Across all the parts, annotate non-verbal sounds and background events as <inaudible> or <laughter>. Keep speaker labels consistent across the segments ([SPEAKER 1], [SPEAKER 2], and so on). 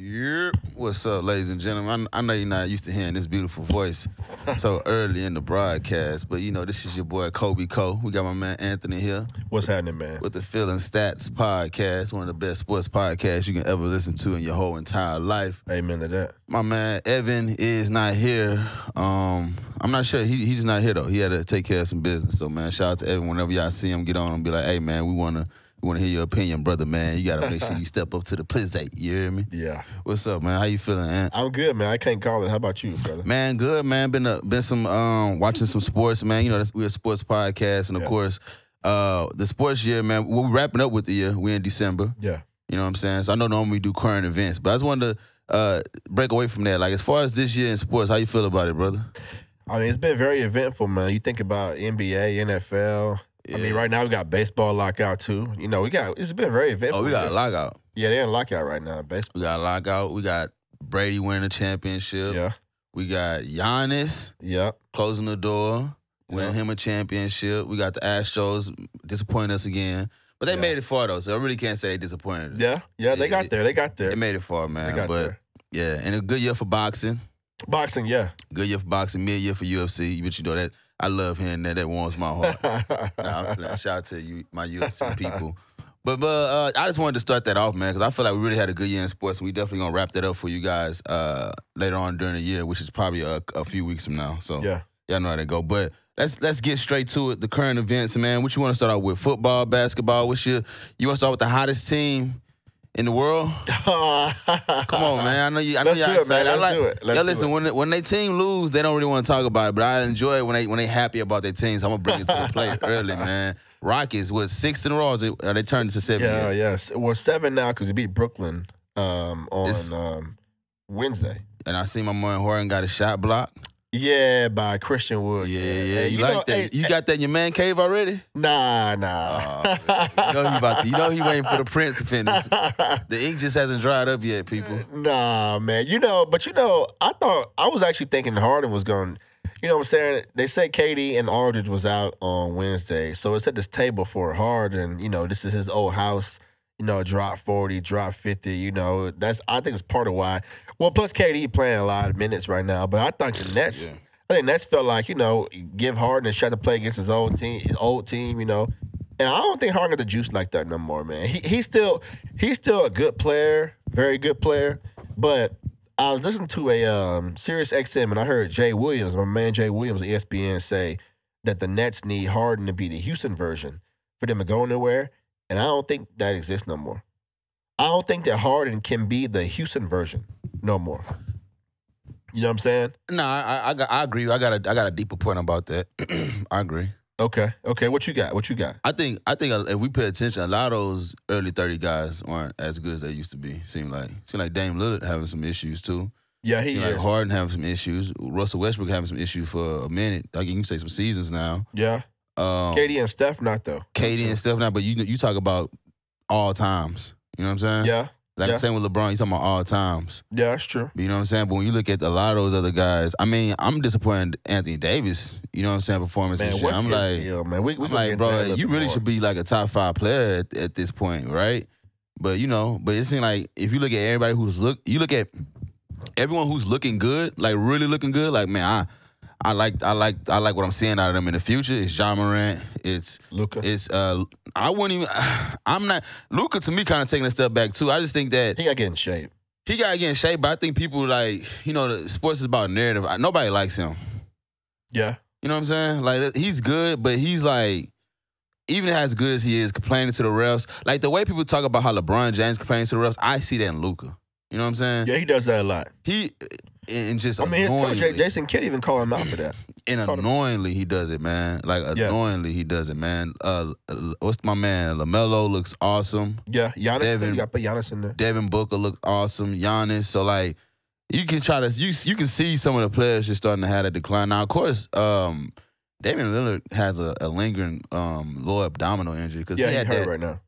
[SPEAKER 1] Yep. What's up, ladies and gentlemen? I, I know you're not used to hearing this beautiful voice <laughs> so early in the broadcast, but you know, this is your boy Kobe Cole. We got my man Anthony here
[SPEAKER 2] What's happening, man?
[SPEAKER 1] with the Feeling Stats podcast, one of the best sports podcasts you can ever listen to in your whole entire life.
[SPEAKER 2] Amen to that.
[SPEAKER 1] My man Evan is not here. Um, I'm not sure. He, he's not here though. He had to take care of some business. So man, shout out to Evan. Whenever y'all see him, get on and be like, "Hey man, we wanna we wanna hear your opinion, brother. Man, you gotta make sure you step up to the plate. You hear me?
[SPEAKER 2] Yeah.
[SPEAKER 1] What's up, man? How you feeling, Ant?
[SPEAKER 2] I'm good, man. I can't call it. How about you, brother?
[SPEAKER 1] Man, good man. Been a, been some um watching some sports, man. You know we're a sports podcast, and of
[SPEAKER 2] Yeah.
[SPEAKER 1] course, uh the sports year, man. We're wrapping up with the year. We're in December.
[SPEAKER 2] Yeah.
[SPEAKER 1] You know what I'm saying? So I know normally we do current events, but I just wanted to uh break away from that. Like as far as this year in sports, how you feel about it, brother?
[SPEAKER 2] I mean, it's been very eventful, man. You think about NBA, NFL. I mean, right now we got baseball lockout too. You know, we got it's been very eventful.
[SPEAKER 1] Oh, we got a lockout.
[SPEAKER 2] Yeah, they're in lockout right now. Baseball.
[SPEAKER 1] We got a lockout. We got Brady winning the championship.
[SPEAKER 2] Yeah.
[SPEAKER 1] We got Giannis
[SPEAKER 2] Yeah.
[SPEAKER 1] closing the door, winning
[SPEAKER 2] Yeah.
[SPEAKER 1] him a championship. We got the Astros disappointing us again. But they
[SPEAKER 2] Yeah.
[SPEAKER 1] made it far though, so I really can't say they disappointed. us.
[SPEAKER 2] Yeah. Yeah. They
[SPEAKER 1] Yeah,
[SPEAKER 2] got there. They got there.
[SPEAKER 1] They made it far, man.
[SPEAKER 2] They got
[SPEAKER 1] but
[SPEAKER 2] there.
[SPEAKER 1] yeah, and a good year for boxing.
[SPEAKER 2] Boxing. Yeah.
[SPEAKER 1] Good year for boxing. Mid year for UFC. But you know that I love hearing that. That warms my heart. <laughs> Nah. Shout out to you, my UFC people. But but uh, I just wanted to start that off, man, because I feel like we really had a good year in sports. We definitely gonna wrap that up for you guys uh, later on during the year, which is probably a, a few weeks from now. So
[SPEAKER 2] yeah.
[SPEAKER 1] y'all know how to go. But let's let's get straight to it. The current events, man. What you want to start out with? Football, basketball. What's your you want to start with the hottest team in the world? <laughs> Come on, man. I know you. I know
[SPEAKER 2] Let's
[SPEAKER 1] y'all
[SPEAKER 2] do it, man.
[SPEAKER 1] excited. I
[SPEAKER 2] Let's
[SPEAKER 1] like.
[SPEAKER 2] do it. Let's
[SPEAKER 1] yo,
[SPEAKER 2] do
[SPEAKER 1] listen.
[SPEAKER 2] it.
[SPEAKER 1] When when they team lose, they don't really want to talk about it. But I enjoy it when they when they happy about their teams. I'm gonna bring it to the <laughs> plate early, man. Rockets was six in a row. Or they, or they turned to seven.
[SPEAKER 2] Yeah. Yes. Well, seven now because we beat Brooklyn um, on
[SPEAKER 1] It's-
[SPEAKER 2] um, Wednesday.
[SPEAKER 1] And I see my man Harden got a shot blocked.
[SPEAKER 2] Yeah, by Christian Wood.
[SPEAKER 1] Yeah, yeah.
[SPEAKER 2] Hey,
[SPEAKER 1] You,
[SPEAKER 2] know,
[SPEAKER 1] like that?
[SPEAKER 2] hey,
[SPEAKER 1] you got that in your man cave already?
[SPEAKER 2] Nah, nah.
[SPEAKER 1] Oh, <laughs> you know he about. To, you know he waiting for the Prince to finish. The ink just hasn't dried up yet, people.
[SPEAKER 2] nah, man. You know, but you know, I thought I was actually thinking Harden was going. You know what I'm saying? They said KD and Aldridge was out on Wednesday, so it's at this table for Harden. You know, this is his old house. You know, drop forty, drop fifty. You know, that's I think it's part of why. Well, plus KD playing a lot of minutes right now, but I think the Nets.
[SPEAKER 1] Yeah.
[SPEAKER 2] I think Nets felt like you know give Harden a shot to play against his old team, his old team. You know, and I don't think Harden got the juice like that no more, man. He he's still he's still a good player, very good player. But I was listening to a um, Sirius XM and I heard Jay Williams, my man Jay Williams, E ESPN, say that the Nets need Harden to be the Houston version for them to go nowhere, and I don't think that exists no more. I don't think that Harden can be the Houston version no more. You know what I'm saying?
[SPEAKER 1] No, I, I, I, agree. I got a, I got a deeper point about that. <clears throat> I agree.
[SPEAKER 2] Okay, okay. What you got? What you got?
[SPEAKER 1] I think, I think uh, if we pay attention, a lot of those early thirty guys aren't as good as they used to be. Seem like, seem like Dame Lillard having some issues too.
[SPEAKER 2] Yeah, he
[SPEAKER 1] Seem
[SPEAKER 2] is.
[SPEAKER 1] like Harden having some issues. Russell Westbrook having some issues for a minute. Like you can say some seasons now.
[SPEAKER 2] Yeah,
[SPEAKER 1] Um,
[SPEAKER 2] KD and Steph not though.
[SPEAKER 1] KD and Steph not, but you you talk about all times. You know what I'm saying?
[SPEAKER 2] Yeah,
[SPEAKER 1] Like
[SPEAKER 2] yeah.
[SPEAKER 1] saying with LeBron, you talking about all times.
[SPEAKER 2] yeah, that's true.
[SPEAKER 1] You know what I'm saying? But when you look at a lot of those other guys, I mean, I'm disappointed in Anthony Davis. You know what I'm saying? Performance and shit. I'm
[SPEAKER 2] his
[SPEAKER 1] like,
[SPEAKER 2] deal, man? We, we
[SPEAKER 1] I'm like,
[SPEAKER 2] into that a
[SPEAKER 1] bro, you really
[SPEAKER 2] more.
[SPEAKER 1] should be like a top five player at, at this point, right? But you know, but it seems like if you look at everybody who's look, you look at everyone who's looking good, like really looking good, like man, I. I like I like I like what I'm seeing out of them in the future. It's Ja Morant. It's
[SPEAKER 2] Luka.
[SPEAKER 1] it's uh I wouldn't even <sighs> I'm not Luka to me kind of taking a step back too. I just think that
[SPEAKER 2] He got to get in shape.
[SPEAKER 1] he got to get in shape, but I think people like, you know, sports is about narrative. I- Nobody likes him.
[SPEAKER 2] Yeah.
[SPEAKER 1] You know what I'm saying? Like he's good, but he's like, even as good as he is, complaining to the refs. Like the way people talk about how LeBron James complaining to the refs, I see that in Luka. You know what I'm saying?
[SPEAKER 2] Yeah, he does that a lot.
[SPEAKER 1] He and just
[SPEAKER 2] I mean, his coach, Jason Kidd, even called him out for that. <laughs>
[SPEAKER 1] and
[SPEAKER 2] called him-
[SPEAKER 1] annoyingly he does it, man. Like
[SPEAKER 2] Yeah.
[SPEAKER 1] annoyingly he does it, man. Uh, what's my man? LaMelo looks awesome.
[SPEAKER 2] Yeah, Giannis,
[SPEAKER 1] Devin-
[SPEAKER 2] you got to put Giannis in there.
[SPEAKER 1] Devin Booker looked awesome. Giannis. So like you can try to you you can see some of the players just starting to have a decline. Now of course, um, Damian Lillard has a, a lingering um, lower abdominal injury because
[SPEAKER 2] Yeah,
[SPEAKER 1] he
[SPEAKER 2] he
[SPEAKER 1] had
[SPEAKER 2] hurt
[SPEAKER 1] that
[SPEAKER 2] right now.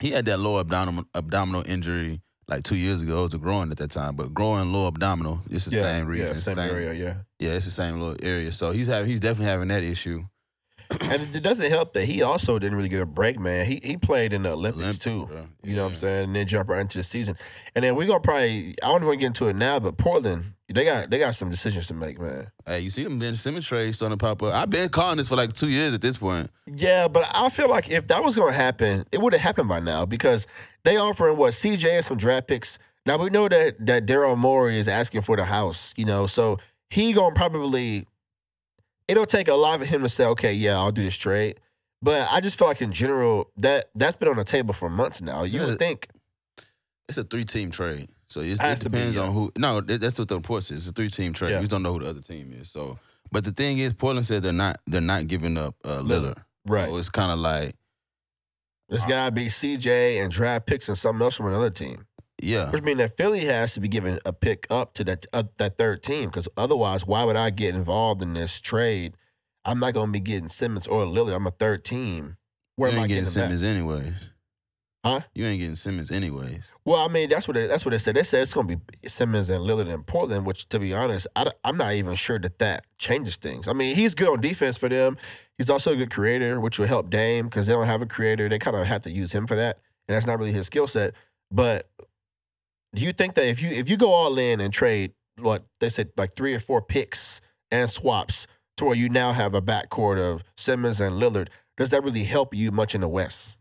[SPEAKER 1] he had that lower abdominal abdominal injury like two years ago. A growing at that time, but growing lower abdominal. It's the
[SPEAKER 2] Yeah,
[SPEAKER 1] same reason.
[SPEAKER 2] yeah,
[SPEAKER 1] the
[SPEAKER 2] same area. Yeah,
[SPEAKER 1] Yeah, it's the same little area. So he's having he's definitely having that issue. <clears throat>
[SPEAKER 2] and it doesn't help that he also didn't really get a break, man. He he played in the Olympics
[SPEAKER 1] Olympic,
[SPEAKER 2] too. You know what I'm saying? And then jump right into the season. And then we're gonna probably I don't want to get into it now, but Portland, they got they got some decisions to make, man.
[SPEAKER 1] Hey, you see them Ben Simmons trade starting to pop up. I've been calling this for like two years at this point.
[SPEAKER 2] Yeah, but I feel like if that was gonna happen, it would have happened by now because they offering what CJ and some draft picks. Now we know that that Daryl Morey is asking for the house, you know, so he gonna probably it'll take a lot of him to say, okay, yeah, I'll do this trade. But I just feel like in general that that's been on the table for months now. You
[SPEAKER 1] Yeah.
[SPEAKER 2] would think,
[SPEAKER 1] It's a three team trade. So it's,
[SPEAKER 2] Has
[SPEAKER 1] it
[SPEAKER 2] to be,
[SPEAKER 1] depends
[SPEAKER 2] yeah.
[SPEAKER 1] on who. No, that's what the report says. It's a three team trade.
[SPEAKER 2] Yeah.
[SPEAKER 1] We just don't know who the other team is. So, but the thing is, Portland said they're not they're not giving up uh, Lillard.
[SPEAKER 2] right?
[SPEAKER 1] So it's kind of like
[SPEAKER 2] There's gotta be CJ and draft picks and something else from another team.
[SPEAKER 1] yeah,
[SPEAKER 2] Which means that Philly has to be giving a pick up to that uh, that third team because otherwise, why would I get involved in this trade? I'm not going to be getting Simmons or Lillard. I'm a third team. Where
[SPEAKER 1] you
[SPEAKER 2] am I getting
[SPEAKER 1] getting? Simmons anyways.
[SPEAKER 2] Huh?
[SPEAKER 1] You ain't getting Simmons anyways.
[SPEAKER 2] Well, I mean, that's what they, that's what they said. They said it's going to be Simmons and Lillard in Portland. Which, to be honest, I, am not even sure that that changes things. I mean, he's good on defense for them. He's also a good creator, which will help Dame because they don't have a creator. They kind of have to use him for that, and that's not really his skill set. But do you think that if you if you go all in and trade what they said like three or four picks and swaps to where you now have a backcourt of Simmons and Lillard, does that really help you much in the West?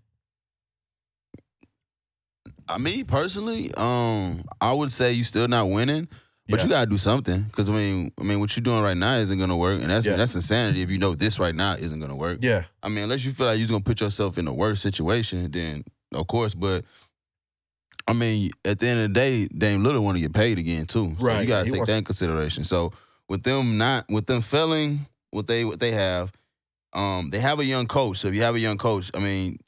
[SPEAKER 1] I me personally, um, I would say you're still not winning, but
[SPEAKER 2] Yeah.
[SPEAKER 1] you gotta do something. Because I mean, I mean, what you're doing right now isn't gonna work, and that's
[SPEAKER 2] Yeah.
[SPEAKER 1] that's insanity. If you know this right now isn't gonna work,
[SPEAKER 2] Yeah,
[SPEAKER 1] I mean, unless you feel like you're gonna put yourself in a worse situation, then of course. But I mean, at the end of the day, Dame Lillard want to get paid again too. So
[SPEAKER 2] Right,
[SPEAKER 1] you gotta
[SPEAKER 2] he
[SPEAKER 1] take that in consideration. So with them not, with them failing what they what they have, um, they have a young coach. So if you have a young coach, I mean,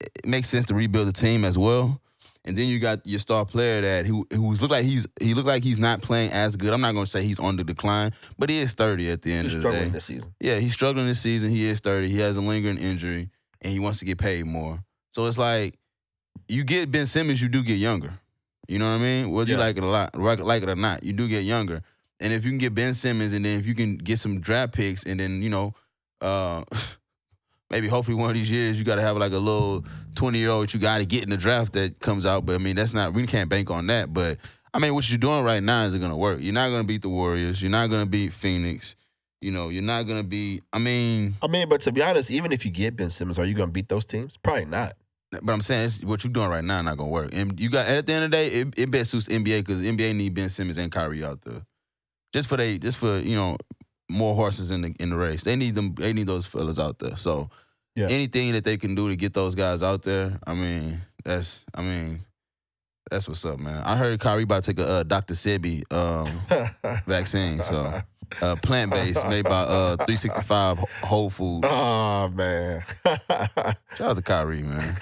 [SPEAKER 1] it makes sense to rebuild the team as well. And then you got your star player that who who's look like he's he look like he's not playing as good. I'm not gonna say he's on the decline, but he is 30 at the end
[SPEAKER 2] he's
[SPEAKER 1] of the day.
[SPEAKER 2] struggling this season.
[SPEAKER 1] Yeah, he's struggling this season. He is 30. He has a lingering injury and he wants to get paid more. So it's like you get Ben Simmons, you do get younger. You know what I mean? Whether you like it a lot, like like it or not, you do get younger. And if you can get Ben Simmons and then if you can get some draft picks and then, you know, uh <laughs> maybe hopefully one of these years you gotta have like a little 20 year old that you gotta get in the draft that comes out. But I mean that's not we can't bank on that. But I mean what you're doing right now isn't gonna work. You're not gonna beat the Warriors. You're not gonna beat Phoenix. You know, you're not gonna be. I mean,
[SPEAKER 2] I mean, but to be honest, even if you get Ben Simmons, are you going to beat those teams? Probably not.
[SPEAKER 1] but I'm saying it's, what you're doing right now not gonna work. And you got at the end of the day, it, it best suits NBA because NBA need Ben Simmons and Kyrie out there, just for they, just for you know, more horses in the in the race. They need them. They need those fellas out there. So
[SPEAKER 2] Yeah.
[SPEAKER 1] anything that they can do to get those guys out there, I mean, that's I mean, that's what's up, man. I heard Kyrie about to take a uh, Dr. Sebi um, <laughs> vaccine, so uh, plant based, made by uh, 365 Whole Foods. <laughs>
[SPEAKER 2] oh man. <laughs>
[SPEAKER 1] Shout out to Kyrie, man.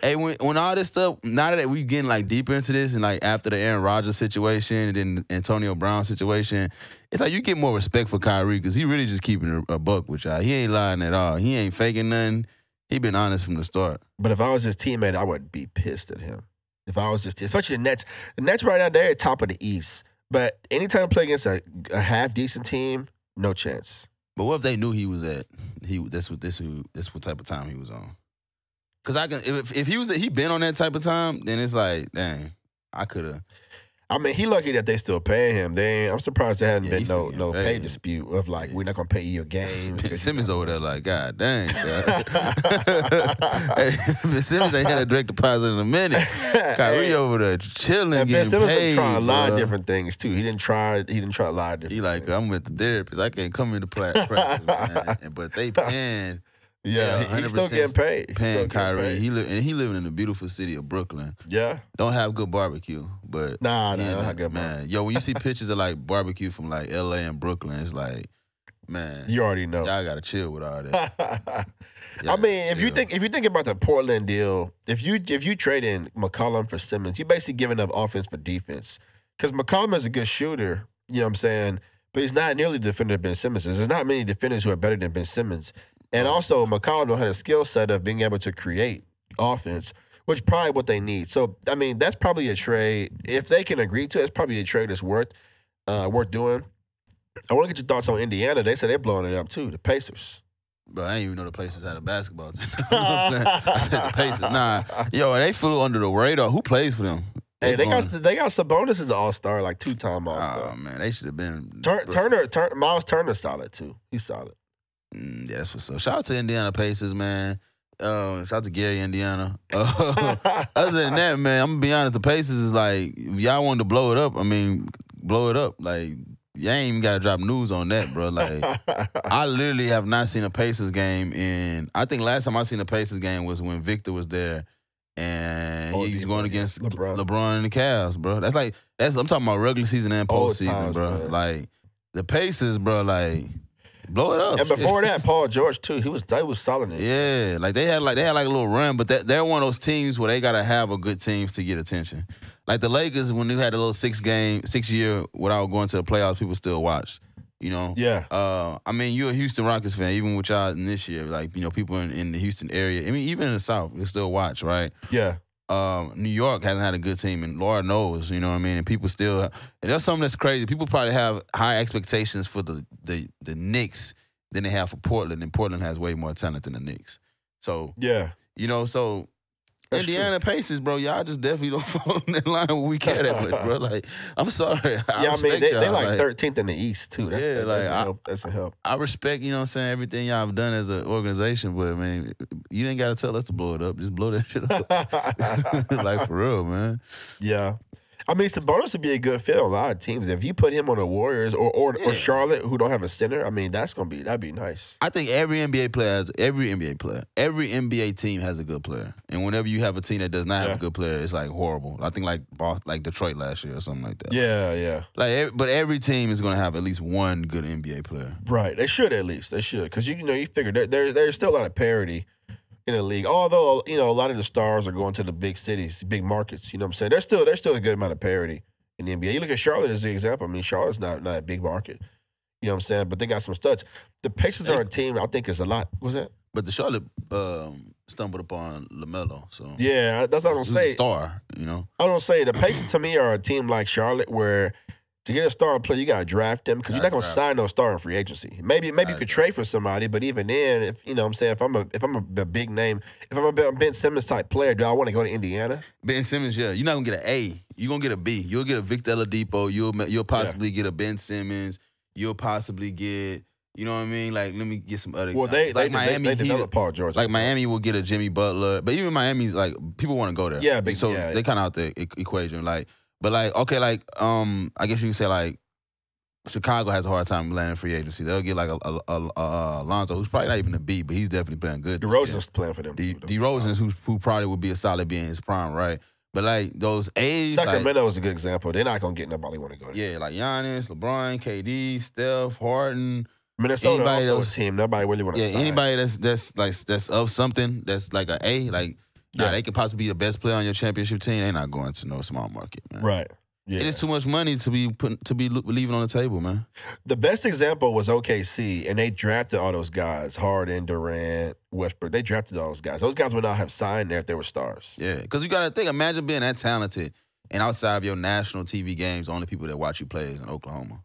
[SPEAKER 1] hey, when when all this stuff, now that we getting like deeper into this, and like after the Aaron Rodgers situation and then Antonio Brown situation, it's like you get more respect for Kyrie because he really just keeping a, a buck with y'all. He ain't lying at all. He ain't faking nothing. He been honest from the start.
[SPEAKER 2] but if I was his teammate, I would be pissed at him. If I was just, especially the Nets. The Nets right now they're at top of the East. But anytime I play against a, a half decent team, no chance.
[SPEAKER 1] But what if they knew he was at? He that's what this who this what type of time he was on. Cause I can if if he was he been on that type of time, then it's like dang, I could have.
[SPEAKER 2] I mean, he lucky that they still paying him. They, I'm surprised there hadn't
[SPEAKER 1] Yeah,
[SPEAKER 2] been no no pay dispute of like we're not gonna pay you your games. <laughs> 'cause you
[SPEAKER 1] Simmons
[SPEAKER 2] know-
[SPEAKER 1] over there like, God dang. <laughs> dog." <laughs> hey, Simmons ain't had a direct deposit in a minute. Kyrie
[SPEAKER 2] Hey,
[SPEAKER 1] over there chilling,
[SPEAKER 2] and
[SPEAKER 1] getting
[SPEAKER 2] Simmons
[SPEAKER 1] paid.
[SPEAKER 2] trying a lot of different things too. He didn't try. He didn't try a lot of different.
[SPEAKER 1] He like,
[SPEAKER 2] things.
[SPEAKER 1] I'm with the therapist. I can't come into practice, man. But they paying,
[SPEAKER 2] yeah,
[SPEAKER 1] yeah,
[SPEAKER 2] he- he's still getting paid. Still
[SPEAKER 1] paying
[SPEAKER 2] getting
[SPEAKER 1] Kyrie.
[SPEAKER 2] paid.
[SPEAKER 1] He live and he living in the beautiful city of Brooklyn.
[SPEAKER 2] yeah,
[SPEAKER 1] Don't have good barbecue, but
[SPEAKER 2] nah, nah,
[SPEAKER 1] the-
[SPEAKER 2] good man.
[SPEAKER 1] Yo, when you see pictures of like barbecue from like LA and Brooklyn, it's like, man,
[SPEAKER 2] You already know.
[SPEAKER 1] y'all gotta chill with all that. <laughs>
[SPEAKER 2] I mean, if you think if you think about the Portland deal, if you if you trade in McCollum for Simmons, you basically giving up offense for defense. Because McCollum is a good shooter, you know what I'm saying, but he's not nearly the defender Ben Simmons is. There's not many defenders who are better than Ben Simmons. And also, McCollum don't have a skill set of being able to create offense, which probably what they need. So, I mean, that's probably a trade. If they can agree to it, it's probably a trade that's worth uh, worth doing. I want to get your thoughts on Indiana. They said they're blowing it up too. The Pacers.
[SPEAKER 1] Bro, I didn't even know the Pacers had a basketball team. <laughs> <laughs> I said the Pacers. Nah, yo, they flew under the radar. Who plays for them?
[SPEAKER 2] Hey, they got they got Sabonis as an All Star, like two time All Star.
[SPEAKER 1] Oh man, they should have been.
[SPEAKER 2] Tur-. Turner, Tur- Myles Turner's solid too. He's solid.
[SPEAKER 1] Mm, yeah, that's what's up. Shout out to Indiana Pacers, man. Uh, shout out to Gary, Indiana. <laughs> Uh, <laughs> other than that, man, I'm gonna be honest. The Pacers is like, if y'all wanted to blow it up, I mean, blow it up. Like, y'all ain't even gotta drop news on that, bro. Like, <laughs> I literally have not seen a Pacers game in. I think last time I seen a Pacers game was when Victor was there, and
[SPEAKER 2] Oh,
[SPEAKER 1] he was going against
[SPEAKER 2] LeBron.
[SPEAKER 1] LeBron. and the Cavs, bro. That's like that's I'm talking about regular season and postseason,
[SPEAKER 2] times,
[SPEAKER 1] bro.
[SPEAKER 2] man.
[SPEAKER 1] Like the Pacers, bro. Like blow it up.
[SPEAKER 2] and before that, <laughs> Paul George too. He was they was solid. in.
[SPEAKER 1] Yeah, like they had like they had like a little run, but that, they're one of those teams where they gotta have a good team to get attention. Like the Lakers, when they had a little six game, six year without going to the playoffs, people still watch. You know.
[SPEAKER 2] Yeah.
[SPEAKER 1] Uh, I mean, you're a Houston Rockets fan, even with y'all in this year. Like you know, people in, in the Houston area. I mean, even in the South, they still watch, right?
[SPEAKER 2] Yeah.
[SPEAKER 1] Um, New York hasn't had a good team, and Lord knows, you know what I mean. And people still, and that's something that's crazy. People probably have high expectations for the the the Knicks than they have for Portland, and Portland has way more talent than the Knicks. So
[SPEAKER 2] Yeah.
[SPEAKER 1] you know, so
[SPEAKER 2] That's
[SPEAKER 1] Indiana Pacers, bro, y'all just definitely don't <laughs> fall in that line where we care that much, bro. <laughs> Like, I'm sorry. <laughs> I
[SPEAKER 2] yeah, I mean they they like thirteenth in the East too. That's,
[SPEAKER 1] Yeah,
[SPEAKER 2] that,
[SPEAKER 1] like,
[SPEAKER 2] that's, a
[SPEAKER 1] I-
[SPEAKER 2] help. that's a help.
[SPEAKER 1] I respect, you know what I'm saying, everything y'all have done as an organization, but man, you didn't gotta tell us to blow it up. Just blow that shit up. like for real, man.
[SPEAKER 2] yeah. I mean, Sabonis would be a good fit on a lot of teams. If you put him on the Warriors or or,
[SPEAKER 1] Yeah.
[SPEAKER 2] or Charlotte, who don't have a center, I mean, that's gonna be that'd be nice.
[SPEAKER 1] I think every NBA player has every NBA player, every NBA team has a good player, and whenever you have a team that does not have a good player, it's like horrible. I think like like Detroit last year or something like that.
[SPEAKER 2] Yeah, yeah.
[SPEAKER 1] Like, but every team is going to have at least one good NBA player.
[SPEAKER 2] Right. They should at least. They should. Because you, you know, you figure there, there, there's still a lot of parity in the league. Although, you know, a lot of the stars are going to the big cities, big markets. You know what I'm saying? There's still there's still a good amount of parity in the NBA. You look at Charlotte as the example. I mean, Charlotte's not, not a big market. You know what I'm saying? But they got some studs. The Pacers are a team I think is a lot. Was that?
[SPEAKER 1] But the Charlotte um, stumbled upon LaMelo, so
[SPEAKER 2] Yeah, that's what I'm
[SPEAKER 1] he was a star. You know,
[SPEAKER 2] I don't say the Pacers to me are a team like Charlotte where to get a star player you gotta draft them because you're not gonna
[SPEAKER 1] draft.
[SPEAKER 2] sign no star in free agency. Maybe maybe you could trade for somebody, but even then, if you know what I'm saying if I'm a if I'm a, b- big name, if I'm a Ben Simmons type player, do I want to go to Indiana?
[SPEAKER 1] Ben Simmons. Yeah, you're not gonna get an A. You're gonna get a B. You'll get a Victor Oladipo. You'll you'll possibly get a Ben Simmons. You'll possibly get. You know what I mean? Like, let me get some other.
[SPEAKER 2] Well, they
[SPEAKER 1] like
[SPEAKER 2] they, they, they
[SPEAKER 1] Heat-
[SPEAKER 2] developed Paul George.
[SPEAKER 1] Like Miami will get a Jimmy Butler, but even Miami's like people want to go there.
[SPEAKER 2] Yeah, big-
[SPEAKER 1] so
[SPEAKER 2] yeah.
[SPEAKER 1] they kind of out the equation. Like, but like okay, like um, I guess you can say like Chicago has a hard time landing free agency. They'll get like a, a, a, a Alonzo, who's probably not even a B, but he's definitely playing good.
[SPEAKER 2] DeRozan's playing for them.
[SPEAKER 1] DeRozan's who who probably would be a solid B in his prime, right? But like those A's, like,
[SPEAKER 2] Sacramento is a good example. They're not gonna get nobody want to go there.
[SPEAKER 1] yeah, like Giannis, LeBron, KD, Steph, Harden.
[SPEAKER 2] Minnesota
[SPEAKER 1] Anybody
[SPEAKER 2] also team nobody really want to
[SPEAKER 1] Yeah,
[SPEAKER 2] sign.
[SPEAKER 1] anybody that's that's like that's of something that's like a A, like nah,
[SPEAKER 2] Yeah.
[SPEAKER 1] they could possibly be the best player on your championship team. They're not going to no small market, man.
[SPEAKER 2] right? Yeah.
[SPEAKER 1] It is too much money to be put to be leaving on the table, man.
[SPEAKER 2] The best example was OKC, and they drafted all those guys: Harden, Durant, Westbrook. They drafted all those guys. Those guys would not have signed there if they were stars.
[SPEAKER 1] Yeah, because you got to think. Imagine being that talented, and outside of your national TV games, the only people that watch you play is in Oklahoma.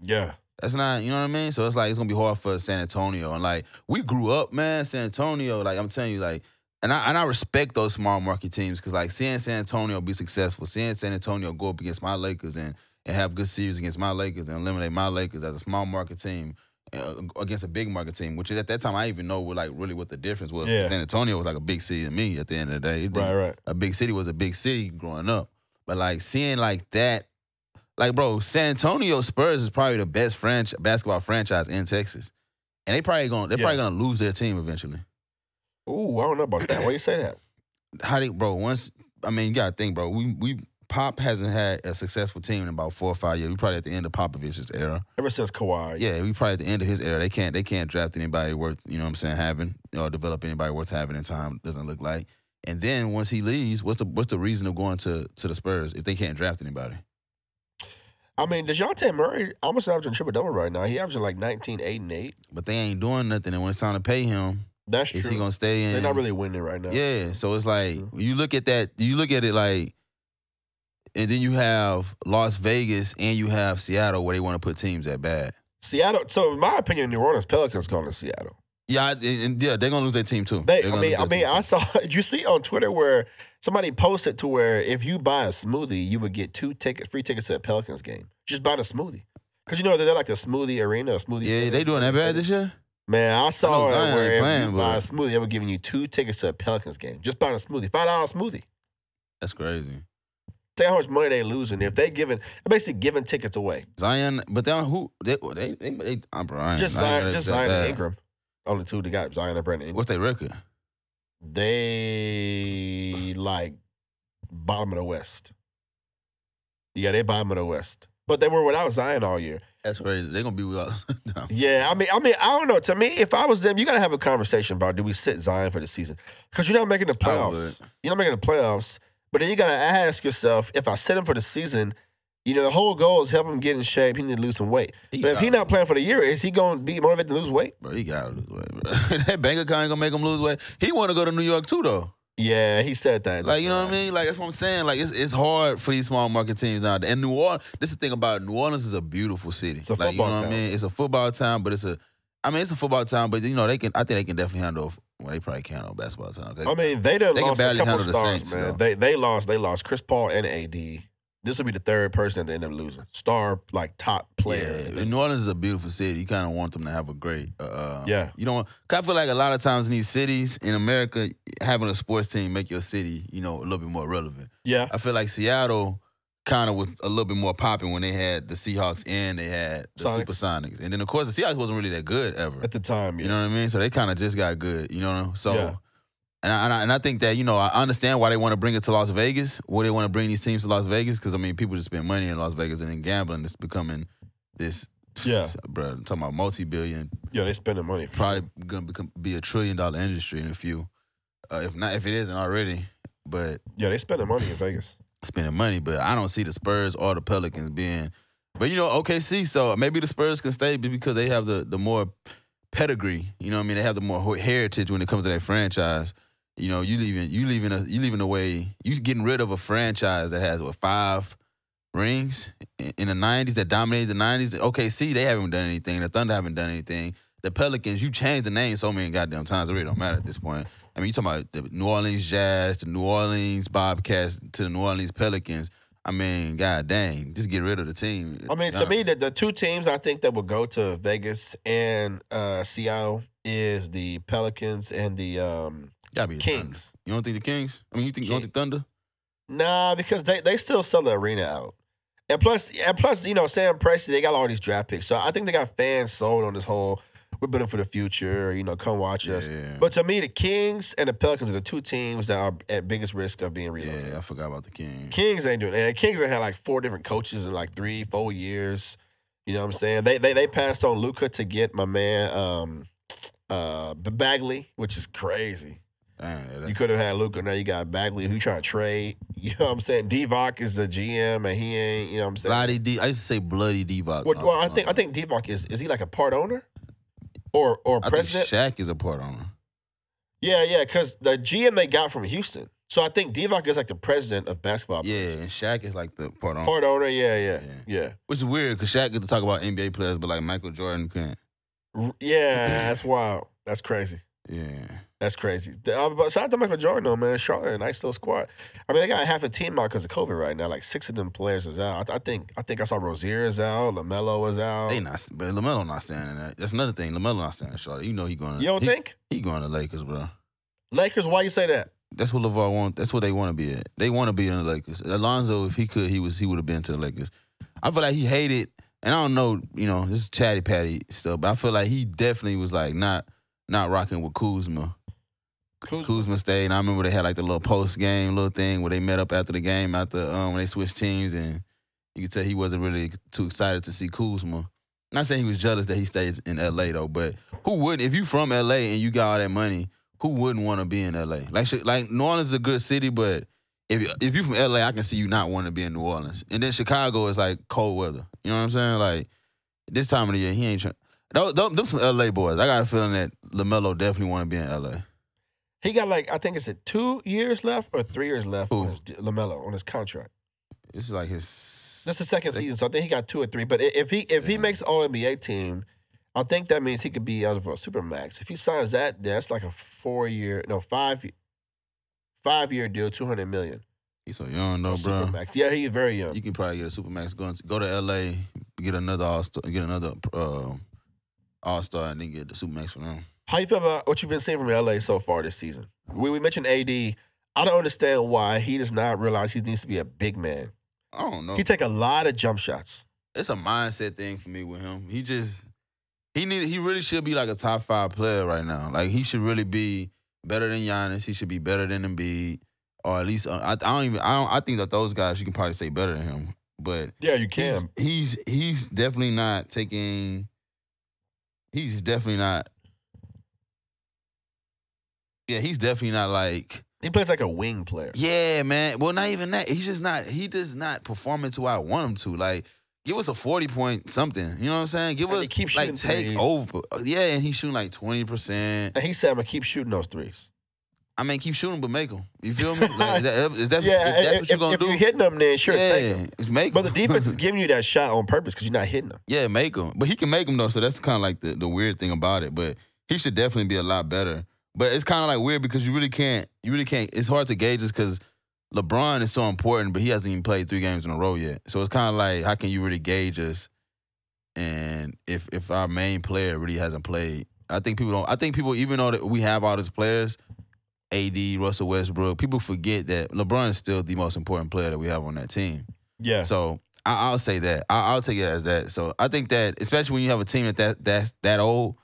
[SPEAKER 2] Yeah,
[SPEAKER 1] That's not, you know what I mean? So it's like it's gonna be hard for San Antonio. And like we grew up, man, San Antonio. Like I'm telling you, like, and I and I respect those small market teams because like seeing San Antonio be successful, seeing San Antonio go up against my Lakers and and have good series against my Lakers and eliminate my Lakers as a small market team. Uh, against a big market team, which at that time I didn't even know what like really what the difference was.
[SPEAKER 2] Yeah.
[SPEAKER 1] San Antonio was like a big city to me at the end of the day. It
[SPEAKER 2] right, right.
[SPEAKER 1] a big city was a big city growing up. But like seeing like that, like bro, San Antonio Spurs is probably the best franch- basketball franchise in Texas, and they probably going they're
[SPEAKER 2] Yeah.
[SPEAKER 1] probably gonna lose their team eventually.
[SPEAKER 2] Ooh, I don't know about that. Why you say that?
[SPEAKER 1] How they, bro? Once I mean, you gotta think, bro. We we Pop hasn't had a successful team in about four or five years. We probably at the end of Popovich's era.
[SPEAKER 2] Ever since Kawhi.
[SPEAKER 1] Yeah, we probably at the end of his era. They can't they can't draft anybody worth you know what I'm saying having or develop anybody worth having in time. Doesn't look like. And then once he leaves, what's the what's the reason of going to to the Spurs if they can't draft anybody?
[SPEAKER 2] I mean, Dejounte Murray almost averaging triple double right now. He averaging like 19, 8, and 8.
[SPEAKER 1] But they ain't doing nothing. And when it's time to pay him,
[SPEAKER 2] That's
[SPEAKER 1] is
[SPEAKER 2] true.
[SPEAKER 1] he gonna stay in?
[SPEAKER 2] They're not really winning right now.
[SPEAKER 1] Yeah. So it's like you look at that. You look at it like, and then you have Las Vegas and you have Seattle where they want to put teams at bad.
[SPEAKER 2] Seattle. So in my opinion, New Orleans Pelicans going to Seattle.
[SPEAKER 1] Yeah, I- and, and yeah, they're gonna lose their team too.
[SPEAKER 2] They, I mean, I mean, I saw. <laughs> You see on Twitter where somebody posted to where if you buy a smoothie, you would get two ticket free tickets to a Pelicans game. Just buy the smoothie, because you know they're like the smoothie arena, a smoothie.
[SPEAKER 1] Yeah,
[SPEAKER 2] center,
[SPEAKER 1] they doing that bad
[SPEAKER 2] center.
[SPEAKER 1] this year.
[SPEAKER 2] Man, I saw
[SPEAKER 1] I know
[SPEAKER 2] it where
[SPEAKER 1] ain't
[SPEAKER 2] if
[SPEAKER 1] playing,
[SPEAKER 2] you buy a
[SPEAKER 1] but-
[SPEAKER 2] smoothie, they were giving you two tickets to a Pelicans game. Just buying a smoothie, five dollar smoothie.
[SPEAKER 1] That's crazy.
[SPEAKER 2] Think how much money they losing if they giving, they're basically giving tickets away.
[SPEAKER 1] Zion, but then who? They they they. they uh, I'm Brian.
[SPEAKER 2] Just Zion, just Zion and Ingram, only two they got Zion and Brandon Ingram.
[SPEAKER 1] What's their record?
[SPEAKER 2] They like bottom of the West. Yeah, they bottom of the West. But they were without Zion all year.
[SPEAKER 1] That's crazy. They're gonna be without. <laughs> no.
[SPEAKER 2] Yeah, I mean, I mean, I don't know. To me, if I was them, you gotta have a conversation about do we sit Zion for the season? Because you're not making the playoffs. You're not making the playoffs. But then you gotta ask yourself, if I sit him for the season, you know, the whole goal is help him get in shape. He need to lose some weight.
[SPEAKER 1] He
[SPEAKER 2] But if he not playing for the year, is he going to be motivated to lose weight?
[SPEAKER 1] bro, he gotta lose weight, bro. <laughs> that bank account ain't gonna make him lose weight. He want to go to New York too, though.
[SPEAKER 2] Yeah, he said that.
[SPEAKER 1] Like you know what I mean? Like that's what I'm saying. Like it's it's hard for these small market teams now. And New Orleans, this is the thing about it. New Orleans is a beautiful city.
[SPEAKER 2] It's a
[SPEAKER 1] like you know
[SPEAKER 2] football
[SPEAKER 1] what I
[SPEAKER 2] town.
[SPEAKER 1] mean? It's a football town, but it's a. I mean, it's a football town, but you know they can. I think they can definitely handle. Well, they probably can't handle basketball town. They-
[SPEAKER 2] I mean, they done
[SPEAKER 1] They can
[SPEAKER 2] lost a couple
[SPEAKER 1] handle the
[SPEAKER 2] stars,
[SPEAKER 1] Saints,
[SPEAKER 2] man.
[SPEAKER 1] though.
[SPEAKER 2] They they lost. They lost Chris Paul and AD. This will be the third person that they end up losing. Star like top player.
[SPEAKER 1] Yeah, New Orleans is a beautiful city. You kind of want them to have a great. Uh, uh,
[SPEAKER 2] Yeah.
[SPEAKER 1] You don't. I feel like a lot of times in these cities in America, having a sports team make your city, you know, a little bit more relevant.
[SPEAKER 2] Yeah,
[SPEAKER 1] I feel like Seattle kind of was a little bit more popping when they had the Seahawks and they had the
[SPEAKER 2] Sonics.
[SPEAKER 1] Supersonics, and then of course the Seahawks wasn't really that good ever.
[SPEAKER 2] at the time. Yeah.
[SPEAKER 1] You know what I mean? So they kind of just got good. You know, so.
[SPEAKER 2] Yeah.
[SPEAKER 1] And I, and, I, and I think that, you know, I understand why they want to bring it to Las Vegas, why they want to bring these teams to Las Vegas, because, I mean, people just spend money in Las Vegas and then gambling is becoming this,
[SPEAKER 2] Yeah.
[SPEAKER 1] bro, I'm talking about multi billion,
[SPEAKER 2] yeah, they spending money.
[SPEAKER 1] Probably going to become be a trillion dollar industry in a few, uh, if not, if it isn't already. But.
[SPEAKER 2] Yeah, they spending money in Vegas.
[SPEAKER 1] spending money, but I don't see the Spurs or the Pelicans being. But you know, OKC, so maybe the Spurs can stay because they have the the more pedigree. You know, what I mean, they have the more heritage when it comes to their franchise. You know, you leaving you leaving a, you leaving away you getting rid of a franchise that has what five rings in, the '90s that dominated the '90s. OKC, they haven't done anything. The Thunder haven't done anything. The Pelicans, you changed the name so many goddamn times. It really don't matter at this point. I mean, you talking about the New Orleans Jazz, the New Orleans Bobcats, to the New Orleans Pelicans. I mean, god dang, just get rid of the team.
[SPEAKER 2] I mean, to me, the, the two teams I think that will go to Vegas and uh, Seattle is the Pelicans and the um,
[SPEAKER 1] gotta be.
[SPEAKER 2] Kings.
[SPEAKER 1] You don't think the Kings? I mean, you think you don't think Thunder?
[SPEAKER 2] Nah, because they, they still sell the arena out. And plus, and plus, you know, Sam Presti, they got all these draft picks. So I think they got fans sold on this whole we're building for the future, you know, come watch us.
[SPEAKER 1] Yeah.
[SPEAKER 2] But to me, the Kings and the Pelicans are the two teams that are at biggest risk of being.
[SPEAKER 1] Yeah, I forgot about the Kings.
[SPEAKER 2] Kings ain't doing that. Kings have had like four different coaches in like three, four years. You know what I'm saying? They they they passed on Luka to get my man um uh Bagley, which is crazy.
[SPEAKER 1] Dang,
[SPEAKER 2] You could have had Luka, now you got Bagley who you trying to trade. <laughs> You know what I'm saying? Divac is the GM and he ain't, you know what I'm saying?
[SPEAKER 1] Bloody D. I used to say bloody Divac.
[SPEAKER 2] Well, well, I think I think Divac is is he like a part owner? Or or
[SPEAKER 1] I think
[SPEAKER 2] president?
[SPEAKER 1] Shaq is a part owner.
[SPEAKER 2] yeah, yeah, because the GM they got from Houston. So I think Divac is like the president of basketball.
[SPEAKER 1] Yeah,
[SPEAKER 2] operations.
[SPEAKER 1] and Shaq is like the part owner.
[SPEAKER 2] Part owner, yeah, yeah,
[SPEAKER 1] Yeah.
[SPEAKER 2] yeah.
[SPEAKER 1] Which is weird because Shaq get to talk about NBA players, but like Michael Jordan couldn't.
[SPEAKER 2] R- Yeah, that's wild. That's crazy. <laughs>
[SPEAKER 1] Yeah.
[SPEAKER 2] That's crazy. Uh, but shout out to Michael Jordan, though, man. Charlotte, a nice little squad. I mean, they got half a team out because of COVID right now. Like six of them players is out. I, I think. I think I saw Rozier is out. LaMelo is out.
[SPEAKER 1] They not, but LaMelo not standing that. That's another thing. LaMelo not standing short. You know he going.
[SPEAKER 2] you don't
[SPEAKER 1] he,
[SPEAKER 2] think
[SPEAKER 1] he going to Lakers, bro?
[SPEAKER 2] Lakers? Why you say that?
[SPEAKER 1] That's what LaVar want. That's what they want to be at. They want to be in the Lakers. Alonzo, if he could, he was he would have been to the Lakers. I feel like he hated, and I don't know, you know, this is chatty patty stuff, but I feel like he definitely was like not not rocking with Kuzma.
[SPEAKER 2] Kuzma.
[SPEAKER 1] Kuzma stayed, and I remember they had like the little post game little thing where they met up after the game after um when they switched teams, and you could tell he wasn't really too excited to see Kuzma. Not saying he was jealous that he stays in L.A. though, but who wouldn't? If you from L.A. and you got all that money, who wouldn't want to be in L.A.? Like like New Orleans is a good city, but if if you from L.A., I can see you not wanting to be in New Orleans. And then Chicago is like cold weather. You know what I'm saying? Like this time of the year, he ain't trying. Those, those, some L.A. boys. I got a feeling that LaMelo definitely want to be in L.A.
[SPEAKER 2] He got like I think it's a two years left or three years left
[SPEAKER 1] Who?
[SPEAKER 2] on his LaMelo on his contract.
[SPEAKER 1] This is like his.
[SPEAKER 2] This is second season, so I think he got two or three. But if he if he
[SPEAKER 1] Yeah.
[SPEAKER 2] makes All NBA team, I think that means he could be eligible for a supermax. If he signs that, that's like a four year, no five, five year deal, two hundred million.
[SPEAKER 1] He's so young
[SPEAKER 2] No,
[SPEAKER 1] though, bro.
[SPEAKER 2] supermax. Yeah, he's very young.
[SPEAKER 1] You can probably get a supermax. Go go to LA, get another all star, get another uh, all star, and then get the supermax for them.
[SPEAKER 2] How you feel about what you've been seeing from LA so far this season? We, we mentioned AD. I don't understand why he does not realize he needs to be a big man.
[SPEAKER 1] I don't know.
[SPEAKER 2] He take a lot of jump shots.
[SPEAKER 1] it's a mindset thing for me with him. He just he need he really should be like a top five player right now. Like he should really be better than Giannis. He should be better than Embiid, or at least uh, I, I don't even I don't I think that those guys you can probably say better than him. But
[SPEAKER 2] Yeah, you can.
[SPEAKER 1] He's he's he's definitely not taking. He's definitely not. Yeah, he's definitely not like.
[SPEAKER 2] He plays like a wing player.
[SPEAKER 1] Yeah, man. Well, not even that. He's just not. He does not perform into what I want him to. Like, give us a forty point something. You know what I'm saying? Give
[SPEAKER 2] And
[SPEAKER 1] us
[SPEAKER 2] keep
[SPEAKER 1] like
[SPEAKER 2] shooting
[SPEAKER 1] take
[SPEAKER 2] threes.
[SPEAKER 1] over. Yeah, and he's shooting like twenty percent.
[SPEAKER 2] And he said, I'm to keep shooting those threes.
[SPEAKER 1] I mean, keep shooting, but make them. You feel me? <laughs> Like, that, if that's,
[SPEAKER 2] yeah,
[SPEAKER 1] if that's
[SPEAKER 2] if,
[SPEAKER 1] what you're gonna
[SPEAKER 2] if
[SPEAKER 1] do,
[SPEAKER 2] you're hitting them, then sure,
[SPEAKER 1] yeah,
[SPEAKER 2] take them.
[SPEAKER 1] make
[SPEAKER 2] But the defense is <laughs> giving you that shot on purpose because you're not hitting them.
[SPEAKER 1] Yeah, make them. But he can make them though, so that's kind of like the, the weird thing about it. But he should definitely be a lot better. But it's kind of like weird because you really can't. You really can't. It's hard to gauge this because LeBron is so important, but he hasn't even played three games in a row yet. So it's kind of like how can you really gauge us? And if if our main player really hasn't played, I think people don't. I think people even though that we have all these players, AD, Russell Westbrook, people forget that LeBron is still the most important player that we have on that team.
[SPEAKER 2] Yeah.
[SPEAKER 1] So I, I'll say that. I, I'll take it as that. So I think that, especially when you have a team that that that's that old,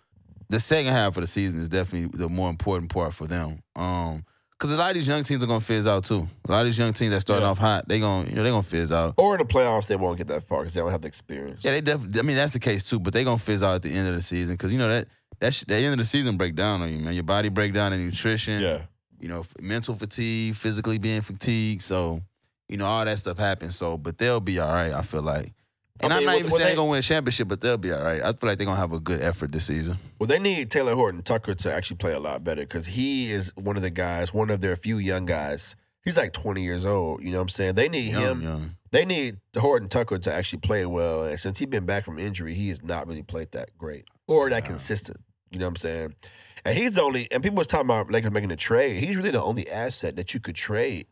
[SPEAKER 1] the second half of the season is definitely the more important part for them. Um, because a lot of these young teams are gonna fizz out too. A lot of these young teams that started
[SPEAKER 2] Yeah.
[SPEAKER 1] off hot, they gonna you know they gonna fizz out.
[SPEAKER 2] Or in the playoffs, they won't get that far because they don't have the experience.
[SPEAKER 1] Yeah, they definitely. I mean, that's the case too. But they gonna fizz out at the end of the season because you know that that sh- the end of the season break down on you, man. Your body break down in nutrition.
[SPEAKER 2] Yeah.
[SPEAKER 1] you know, f- mental fatigue, physically being fatigued. So, you know, all that stuff happens. So, but they'll be all right, I feel like. And
[SPEAKER 2] I mean,
[SPEAKER 1] am not even saying
[SPEAKER 2] they-
[SPEAKER 1] they're going to win a championship, but they'll be all right. I feel like they're going to have a good effort this season.
[SPEAKER 2] Well, they need Talen Horton Tucker to actually play a lot better because he is one of the guys, one of their few young guys. He's like 20 years old. You know what I'm saying? They need
[SPEAKER 1] Young,
[SPEAKER 2] him.
[SPEAKER 1] young.
[SPEAKER 2] They need Horton Tucker to actually play well. And since he's been back from injury, he has not really played that great or that
[SPEAKER 1] Wow.
[SPEAKER 2] consistent. You know what I'm saying? And he's only, and people was talking about Lakers making a trade. He's really the only asset that you could trade.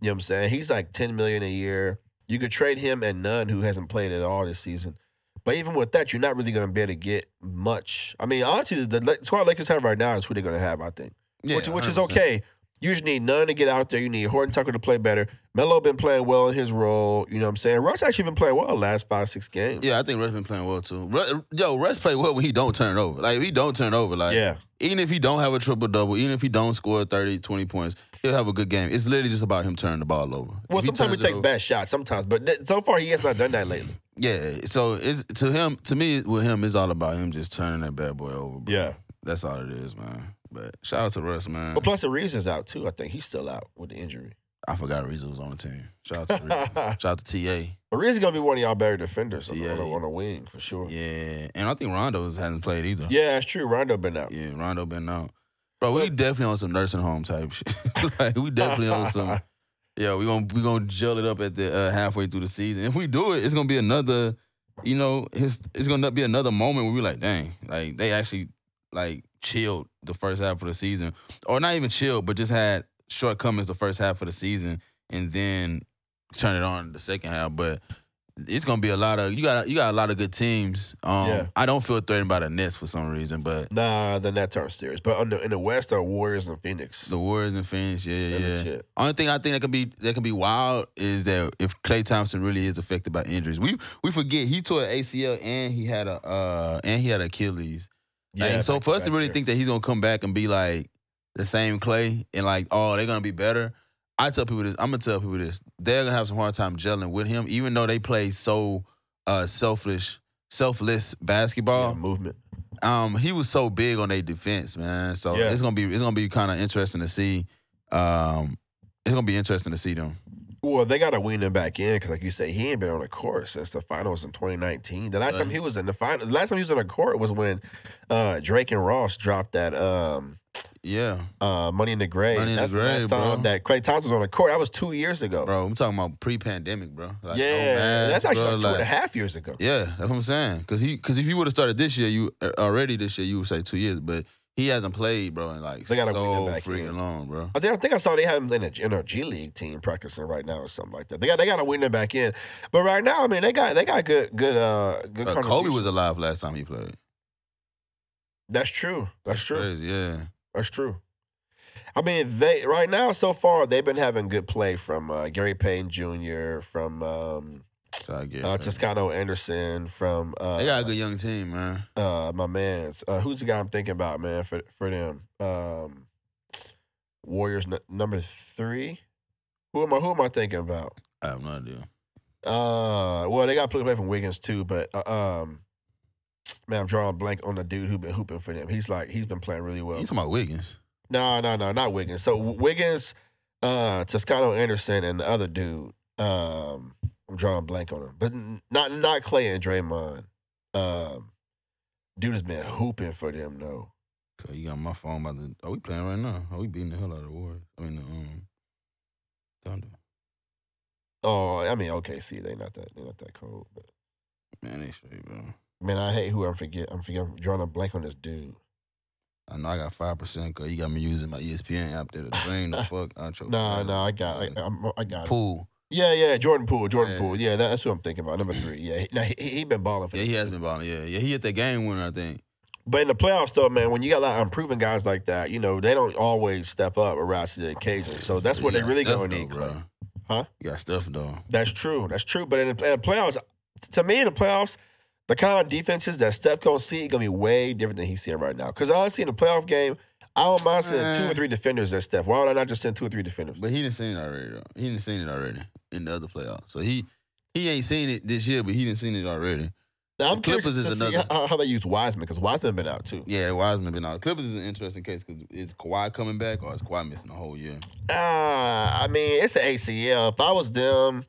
[SPEAKER 2] You know what I'm saying? He's like 10 million a year. You could trade him and Nunn who hasn't played at all this season. But even with that, you're not really going to be able to get much. I mean, honestly, the squad Lakers have right now is who they're going to have, I think
[SPEAKER 1] Yeah,
[SPEAKER 2] which, which is okay. You just need Nunn to get out there. You need Horton Tucker to play better. Melo been playing well in his role. You know what I'm saying? Russ actually been playing well the last five, six games.
[SPEAKER 1] Yeah, I think Russ been playing well too. Ru- Yo, Russ play well when he don't turn over. Like if he don't turn over, like
[SPEAKER 2] yeah.
[SPEAKER 1] even if he don't have a triple double, even if he don't score 30, 20 points, he'll have a good game. It's literally just about him turning the ball over.
[SPEAKER 2] Well,
[SPEAKER 1] If
[SPEAKER 2] sometimes he
[SPEAKER 1] it
[SPEAKER 2] takes
[SPEAKER 1] over-
[SPEAKER 2] bad shots, sometimes, but th- so far he has not done that lately.
[SPEAKER 1] Yeah, so it's to him. To me, with him, it's all about him just turning that bad boy over. bro.
[SPEAKER 2] Yeah.
[SPEAKER 1] that's all it is, man. But shout out to Russ, man.
[SPEAKER 2] But plus the Ariza's out too. I think he's still out with the injury.
[SPEAKER 1] I forgot Reza was on the team. Shout out to <laughs> Reza. shout out to TA.
[SPEAKER 2] But Ariza's gonna be one of y'all better defenders on, the- on, the wing for sure. Yeah.
[SPEAKER 1] Yeah, and I think Rondo hasn't played either.
[SPEAKER 2] Yeah, that's true. Rondo been out.
[SPEAKER 1] yeah, Rondo been out. Bro, we definitely on some nursing home type shit. <laughs> like we definitely on some. <laughs> Yeah, we gonna we gonna gel it up at the uh, halfway through the season. If we do it, it's gonna be another. You know, it's it's gonna be another moment where we like, dang, like they actually like chilled the first half of the season, or not even chilled, but just had shortcomings the first half of the season, and then turn it on the second half. But it's gonna be a lot of you got you got a lot of good teams. Um,
[SPEAKER 2] Yeah.
[SPEAKER 1] I don't feel threatened by the Nets for some reason, but
[SPEAKER 2] Nah, the Nets aren't serious. But on the, in the West are Warriors and Phoenix.
[SPEAKER 1] the Warriors and Phoenix, yeah, yeah,
[SPEAKER 2] They're
[SPEAKER 1] yeah.
[SPEAKER 2] legit.
[SPEAKER 1] Only thing I think that can be that can be wild is that if Klay Thompson really is affected by injuries, we we forget he tore an ACL and he had a uh and he had Achilles. Like, so for us to really
[SPEAKER 2] there.
[SPEAKER 1] think that he's gonna come back and be like the same Klay and like oh they're gonna be better, I tell people this. I'm gonna tell people this. They're gonna have some hard time gelling with him, even though they play so uh selfish, selfless basketball
[SPEAKER 2] yeah, movement.
[SPEAKER 1] um, he was so big on their defense, man. So
[SPEAKER 2] Yeah.
[SPEAKER 1] it's gonna be it's gonna be kind of interesting to see. Um, it's gonna be interesting to see them.
[SPEAKER 2] Well, they got to wean him back in because, like you say, he ain't been on the court since the finals in 2019. The last time he was in the final, the last time he was on the court was when uh, Drake and Ross dropped that um,
[SPEAKER 1] Yeah,
[SPEAKER 2] uh, Money in the Grave.
[SPEAKER 1] Money in the
[SPEAKER 2] That's
[SPEAKER 1] Grave,
[SPEAKER 2] last time
[SPEAKER 1] bro.
[SPEAKER 2] that Klay Thompson was on the court. That was two years ago.
[SPEAKER 1] bro. I'm talking about pre-pandemic, bro. Like, no
[SPEAKER 2] yeah,
[SPEAKER 1] mask,
[SPEAKER 2] that's actually
[SPEAKER 1] bro,
[SPEAKER 2] like two and a half years ago.
[SPEAKER 1] Yeah, that's what I'm saying. Cause he, cause if you would have started this year, you uh, already this year, you would say two years. But he hasn't played, bro, in like
[SPEAKER 2] They gotta
[SPEAKER 1] so
[SPEAKER 2] back
[SPEAKER 1] freaking
[SPEAKER 2] in.
[SPEAKER 1] long, bro.
[SPEAKER 2] I think, I think I saw they have him in a, in a G League team practicing right now or something like that. They got they got to win them back in, but right now, I mean, they got they got good good uh good.
[SPEAKER 1] Bro, Kobe was alive last time he played.
[SPEAKER 2] That's true. That's true.
[SPEAKER 1] Crazy, yeah.
[SPEAKER 2] That's true. I mean, they right now so far they've been having good play from uh, Gary Payton Jr. from um, uh. Toscano Anderson from uh,
[SPEAKER 1] They got a good young team, man.
[SPEAKER 2] uh, my man's uh, who's the guy I'm thinking about, man, for for them um, Warriors n- number three. Who am I? Who am I thinking about?
[SPEAKER 1] I have no idea.
[SPEAKER 2] Uh, well, they got play play from Wiggins too, but uh, um, man, I'm drawing a blank on the dude who been hooping for them. He's like he's been playing really well.
[SPEAKER 1] You talking about Wiggins?
[SPEAKER 2] No, no, no, not Wiggins. So Wiggins, uh, Toscano Anderson, and the other dude. Um, I'm drawing a blank on him, but not not Klay and Draymond. Um, dude has been hooping for them though.
[SPEAKER 1] Okay, you got my phone about the. Are we playing right now? Are we beating the hell out of the Warriors? I mean, the um, Thunder.
[SPEAKER 2] Oh, I mean, okay, see, they not that they not that cold. But
[SPEAKER 1] Man, they straight, bro.
[SPEAKER 2] Man, I hate who I'm forget. I'm forget. I'm drawing a blank on this dude.
[SPEAKER 1] I know I got five percent because you got me using my ESPN app there to drain the <laughs> fuck out your.
[SPEAKER 2] No, no, I got, I, I'm, I got it.
[SPEAKER 1] Poole.
[SPEAKER 2] Yeah, yeah, Jordan Poole, Jordan
[SPEAKER 1] Yeah.
[SPEAKER 2] Poole. Yeah, that, that's who I'm thinking about. Number three. Yeah, he, now, he, he been balling for
[SPEAKER 1] Yeah, he has been balling. Yeah, yeah, he hit that game winner, I think.
[SPEAKER 2] But in the playoffs, though, man, when you got a lot of unproven guys like that, you know, they don't always step up or rise to the occasion. So that's what they really going to need,
[SPEAKER 1] bro.
[SPEAKER 2] Klay. Huh?
[SPEAKER 1] You got stuff though.
[SPEAKER 2] That's true. That's true. But in the, in the playoffs, to me, in the playoffs, the kind of defenses that Steph gonna see gonna be way different than he's seeing right now. Because honestly, in the playoff game, I don't mind sending two or three defenders at Steph. Why would I not just send two or three defenders?
[SPEAKER 1] But he didn't seen it already. Though. He didn't seen it already in the other playoffs. So he he ain't seen it this year, but he didn't seen it already.
[SPEAKER 2] Now, I'm
[SPEAKER 1] the Clippers is another-
[SPEAKER 2] how, how they use Wiseman because Wiseman been out too.
[SPEAKER 1] Yeah, Wiseman been out. Clippers is an interesting case because is Kawhi coming back or is Kawhi missing the whole year?
[SPEAKER 2] Ah, I mean, it's an ACL. If I was them,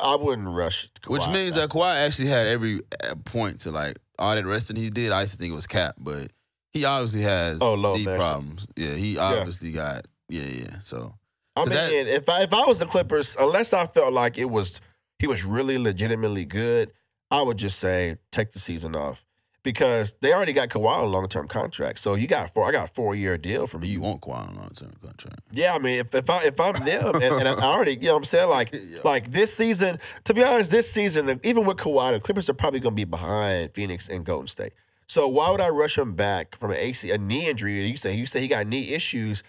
[SPEAKER 2] I wouldn't rush.
[SPEAKER 1] Which means that Kawhi actually had every point to like all that resting he did. I used to think it was cap, but he obviously has
[SPEAKER 2] Oh, low management.
[SPEAKER 1] problems. Yeah, he obviously got yeah, yeah. So
[SPEAKER 2] I mean,
[SPEAKER 1] that-
[SPEAKER 2] if I if I was the Clippers, unless I felt like it was he was really legitimately good, I would just say take the season off because they already got Kawhi on a long term contract. So you got four. I got a four year deal from
[SPEAKER 1] you
[SPEAKER 2] you.
[SPEAKER 1] want Kawhi on a long term contract.
[SPEAKER 2] Yeah, I mean, if if I if I'm them and, and I <laughs> already, you know, what I'm saying like <laughs> like this season. To be honest, this season, even with Kawhi, the Clippers are probably going to be behind Phoenix and Golden State. So why would I rush him back from an AC a knee injury? You say you say he got knee issues.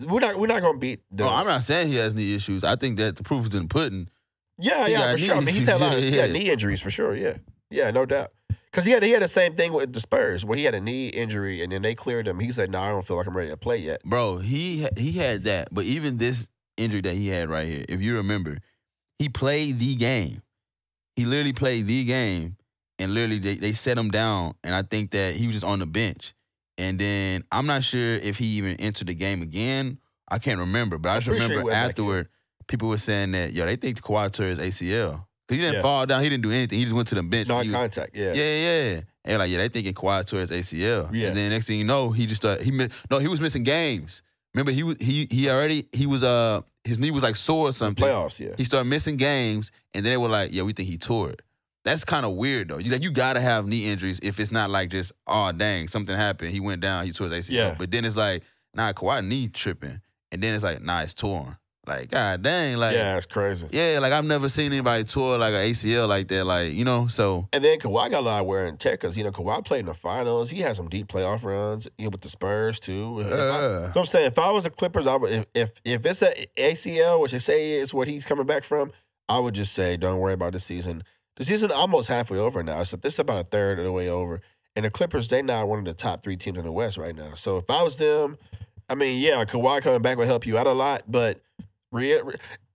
[SPEAKER 2] We're not we're not going to beat the.
[SPEAKER 1] No, I'm not saying he has knee issues. I think that the proof is in the pudding.
[SPEAKER 2] Yeah,
[SPEAKER 1] He
[SPEAKER 2] yeah, for sure. I mean, he's had a <laughs> lot of Yeah,
[SPEAKER 1] yeah.
[SPEAKER 2] knee injuries for sure. Yeah, yeah, no doubt. Because he had he had the same thing with the Spurs where he had a knee injury and then they cleared him. He said, "No, I don't feel like I'm ready to play yet."
[SPEAKER 1] Bro, he he had that, but even this injury that he had right here, if you remember, he played the game. He literally played the game, and literally they, they set him down, and I think that he was just on the bench. And then I'm not sure if he even entered the game again. I can't remember, but I just
[SPEAKER 2] pretty sure he
[SPEAKER 1] remember
[SPEAKER 2] went back in.
[SPEAKER 1] afterward, people were saying that yo, they think Kawhi tore his ACL. 'Cause He didn't
[SPEAKER 2] Yeah.
[SPEAKER 1] fall down. He didn't do anything. He just went to the bench.
[SPEAKER 2] Non-contact. Yeah.
[SPEAKER 1] yeah, yeah, yeah. And like, yeah, they thinking Kawhi tore his ACL.
[SPEAKER 2] Yeah.
[SPEAKER 1] And then next thing you know, he just started, he mi- no, he was missing games. Remember, he was he he already he was uh his knee was like sore or something.
[SPEAKER 2] Playoffs. Yeah.
[SPEAKER 1] He started missing games, and then they were like, yeah, we think he tore it. That's kind of weird though. You like you gotta have knee injuries if it's not like just oh dang something happened. He went down. He tore his ACL.
[SPEAKER 2] Yeah.
[SPEAKER 1] But then it's like nah, Kawhi knee tripping, and then it's like nah, it's torn. Like god dang, like
[SPEAKER 2] yeah, it's crazy.
[SPEAKER 1] yeah, like I've never seen anybody tour like an ACL like that. Like you know, so
[SPEAKER 2] And then Kawhi got a lot of wear and tear because you know Kawhi played in the finals. He had some deep playoff runs, you know, with the Spurs too. If I,
[SPEAKER 1] uh.
[SPEAKER 2] so I'm saying if I was the Clippers, I would if if, if it's a ACL, which they say is what he's coming back from, I would just say don't worry about the season. The season almost halfway over now. So this is about a third of the way over. And the Clippers, they now one of the top three teams in the West right now. So if I was them, I mean, yeah, Kawhi coming back would help you out a lot. But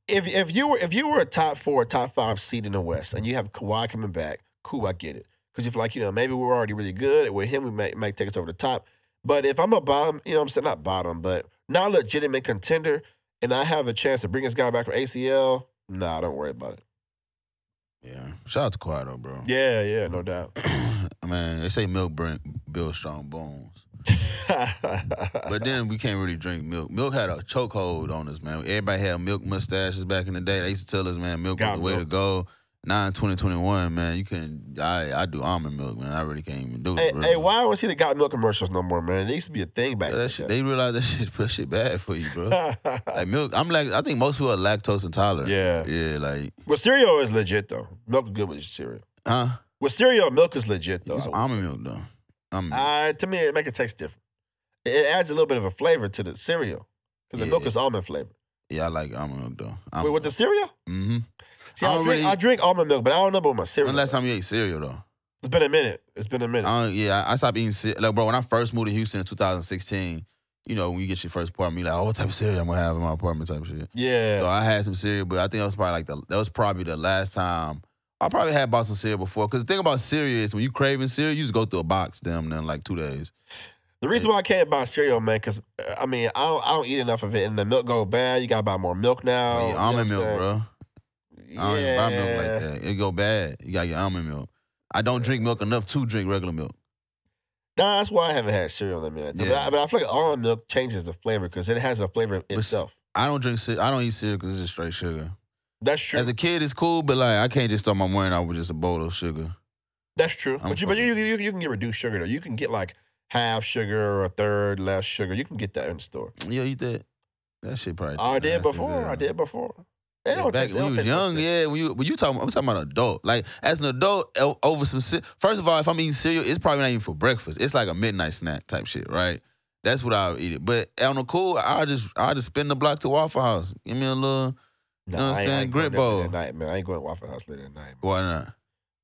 [SPEAKER 2] if if you were if you were a top four, top five seed in the West, and you have Kawhi coming back, cool, I get it. Because if like you know maybe we're already really good with him, we might might take us over the top. But if I'm a bottom, you know, what I'm saying not bottom, but not a legitimate contender, and I have a chance to bring this guy back from ACL, nah, don't worry about it.
[SPEAKER 1] yeah. Shout out to Kawhi though, bro.
[SPEAKER 2] Yeah, yeah, no doubt. <clears throat>
[SPEAKER 1] Man, they say milk bring, build strong bones. But then we can't really drink milk. Milk had a chokehold on us, man. Everybody had milk mustaches back in the day. They used to tell us, man, milk
[SPEAKER 2] Got
[SPEAKER 1] was the way to go. Now in 2021, man, you can. I I do almond milk, man. I really can't even do it.
[SPEAKER 2] hey, hey, why don't we see the got milk commercials no more, man? It used to be a thing back
[SPEAKER 1] Yeah, that
[SPEAKER 2] then.
[SPEAKER 1] shit, they realize that <laughs> shit, that shit bad for you, bro. <laughs> like milk, I'm like, I think most people are lactose intolerant.
[SPEAKER 2] Yeah.
[SPEAKER 1] yeah, like,
[SPEAKER 2] Well, cereal is legit though. Milk is good with cereal.
[SPEAKER 1] huh?
[SPEAKER 2] With cereal, milk is legit though.
[SPEAKER 1] Use
[SPEAKER 2] I would
[SPEAKER 1] almond milk though. Almond milk.
[SPEAKER 2] Uh, to me, it make it taste different. It adds a little bit of a flavor to the cereal because the milk is almond flavor.
[SPEAKER 1] yeah, I like almond milk though.
[SPEAKER 2] Wait, with the cereal?
[SPEAKER 1] mm-hmm.
[SPEAKER 2] See,
[SPEAKER 1] I
[SPEAKER 2] I, drink
[SPEAKER 1] really-
[SPEAKER 2] I drink almond milk, but I don't know about my cereal.
[SPEAKER 1] When last time you ate cereal though?
[SPEAKER 2] It's been a minute. It's been a minute.
[SPEAKER 1] Yeah, I I stopped eating cereal. Like, bro, when I first moved to Houston in 2016, you know, when you get your first apartment, you're like, oh, what type of cereal I'm gonna have in my apartment type of shit.
[SPEAKER 2] yeah.
[SPEAKER 1] So I had some cereal, but I think that was probably like the that was probably the last time I probably had bought some cereal before. Cause the thing about cereal is when you craving cereal, you just go through a box damn in like two days.
[SPEAKER 2] the reason why I can't buy cereal, man, because uh, I mean, I don't, I don't eat enough of it, and the milk go bad. You gotta buy more milk now.
[SPEAKER 1] But
[SPEAKER 2] you
[SPEAKER 1] your
[SPEAKER 2] know
[SPEAKER 1] almond milk, bro. I don't even buy milk like that. It go bad. You got your almond milk. I don't drink milk enough to drink regular milk.
[SPEAKER 2] Nah, that's why I haven't had cereal in a minute. But, I, but I feel like almond milk changes the flavor because it has a flavor
[SPEAKER 1] s-
[SPEAKER 2] itself.
[SPEAKER 1] I don't drink. I don't eat cereal because it's just straight sugar.
[SPEAKER 2] That's true.
[SPEAKER 1] As a kid, it's cool, but like I can't just start my morning out with just a bowl of sugar.
[SPEAKER 2] That's true.
[SPEAKER 1] I'm
[SPEAKER 2] but you, but you, you, you can get reduced sugar though. You can get like half sugar or a third less sugar. You can get that in the store.
[SPEAKER 1] You eat that? That shit probably.
[SPEAKER 2] I did before.
[SPEAKER 1] yeah.
[SPEAKER 2] I did before.
[SPEAKER 1] Yeah,
[SPEAKER 2] don't
[SPEAKER 1] back
[SPEAKER 2] it
[SPEAKER 1] when you was young, yeah. When you when you talking, I'm talking about an adult. Like as an adult, over some. First of all, if I'm eating cereal, it's probably not even for breakfast. It's like a midnight snack type shit, right? That's what I'll eat it. But on the cool, I'll just I'll just spin the block to Waffle House. Give me a little.
[SPEAKER 2] Nah,
[SPEAKER 1] know what I'm saying? Grit bowl.
[SPEAKER 2] night, man. I ain't going to Waffle House late at night. Man,
[SPEAKER 1] Why not?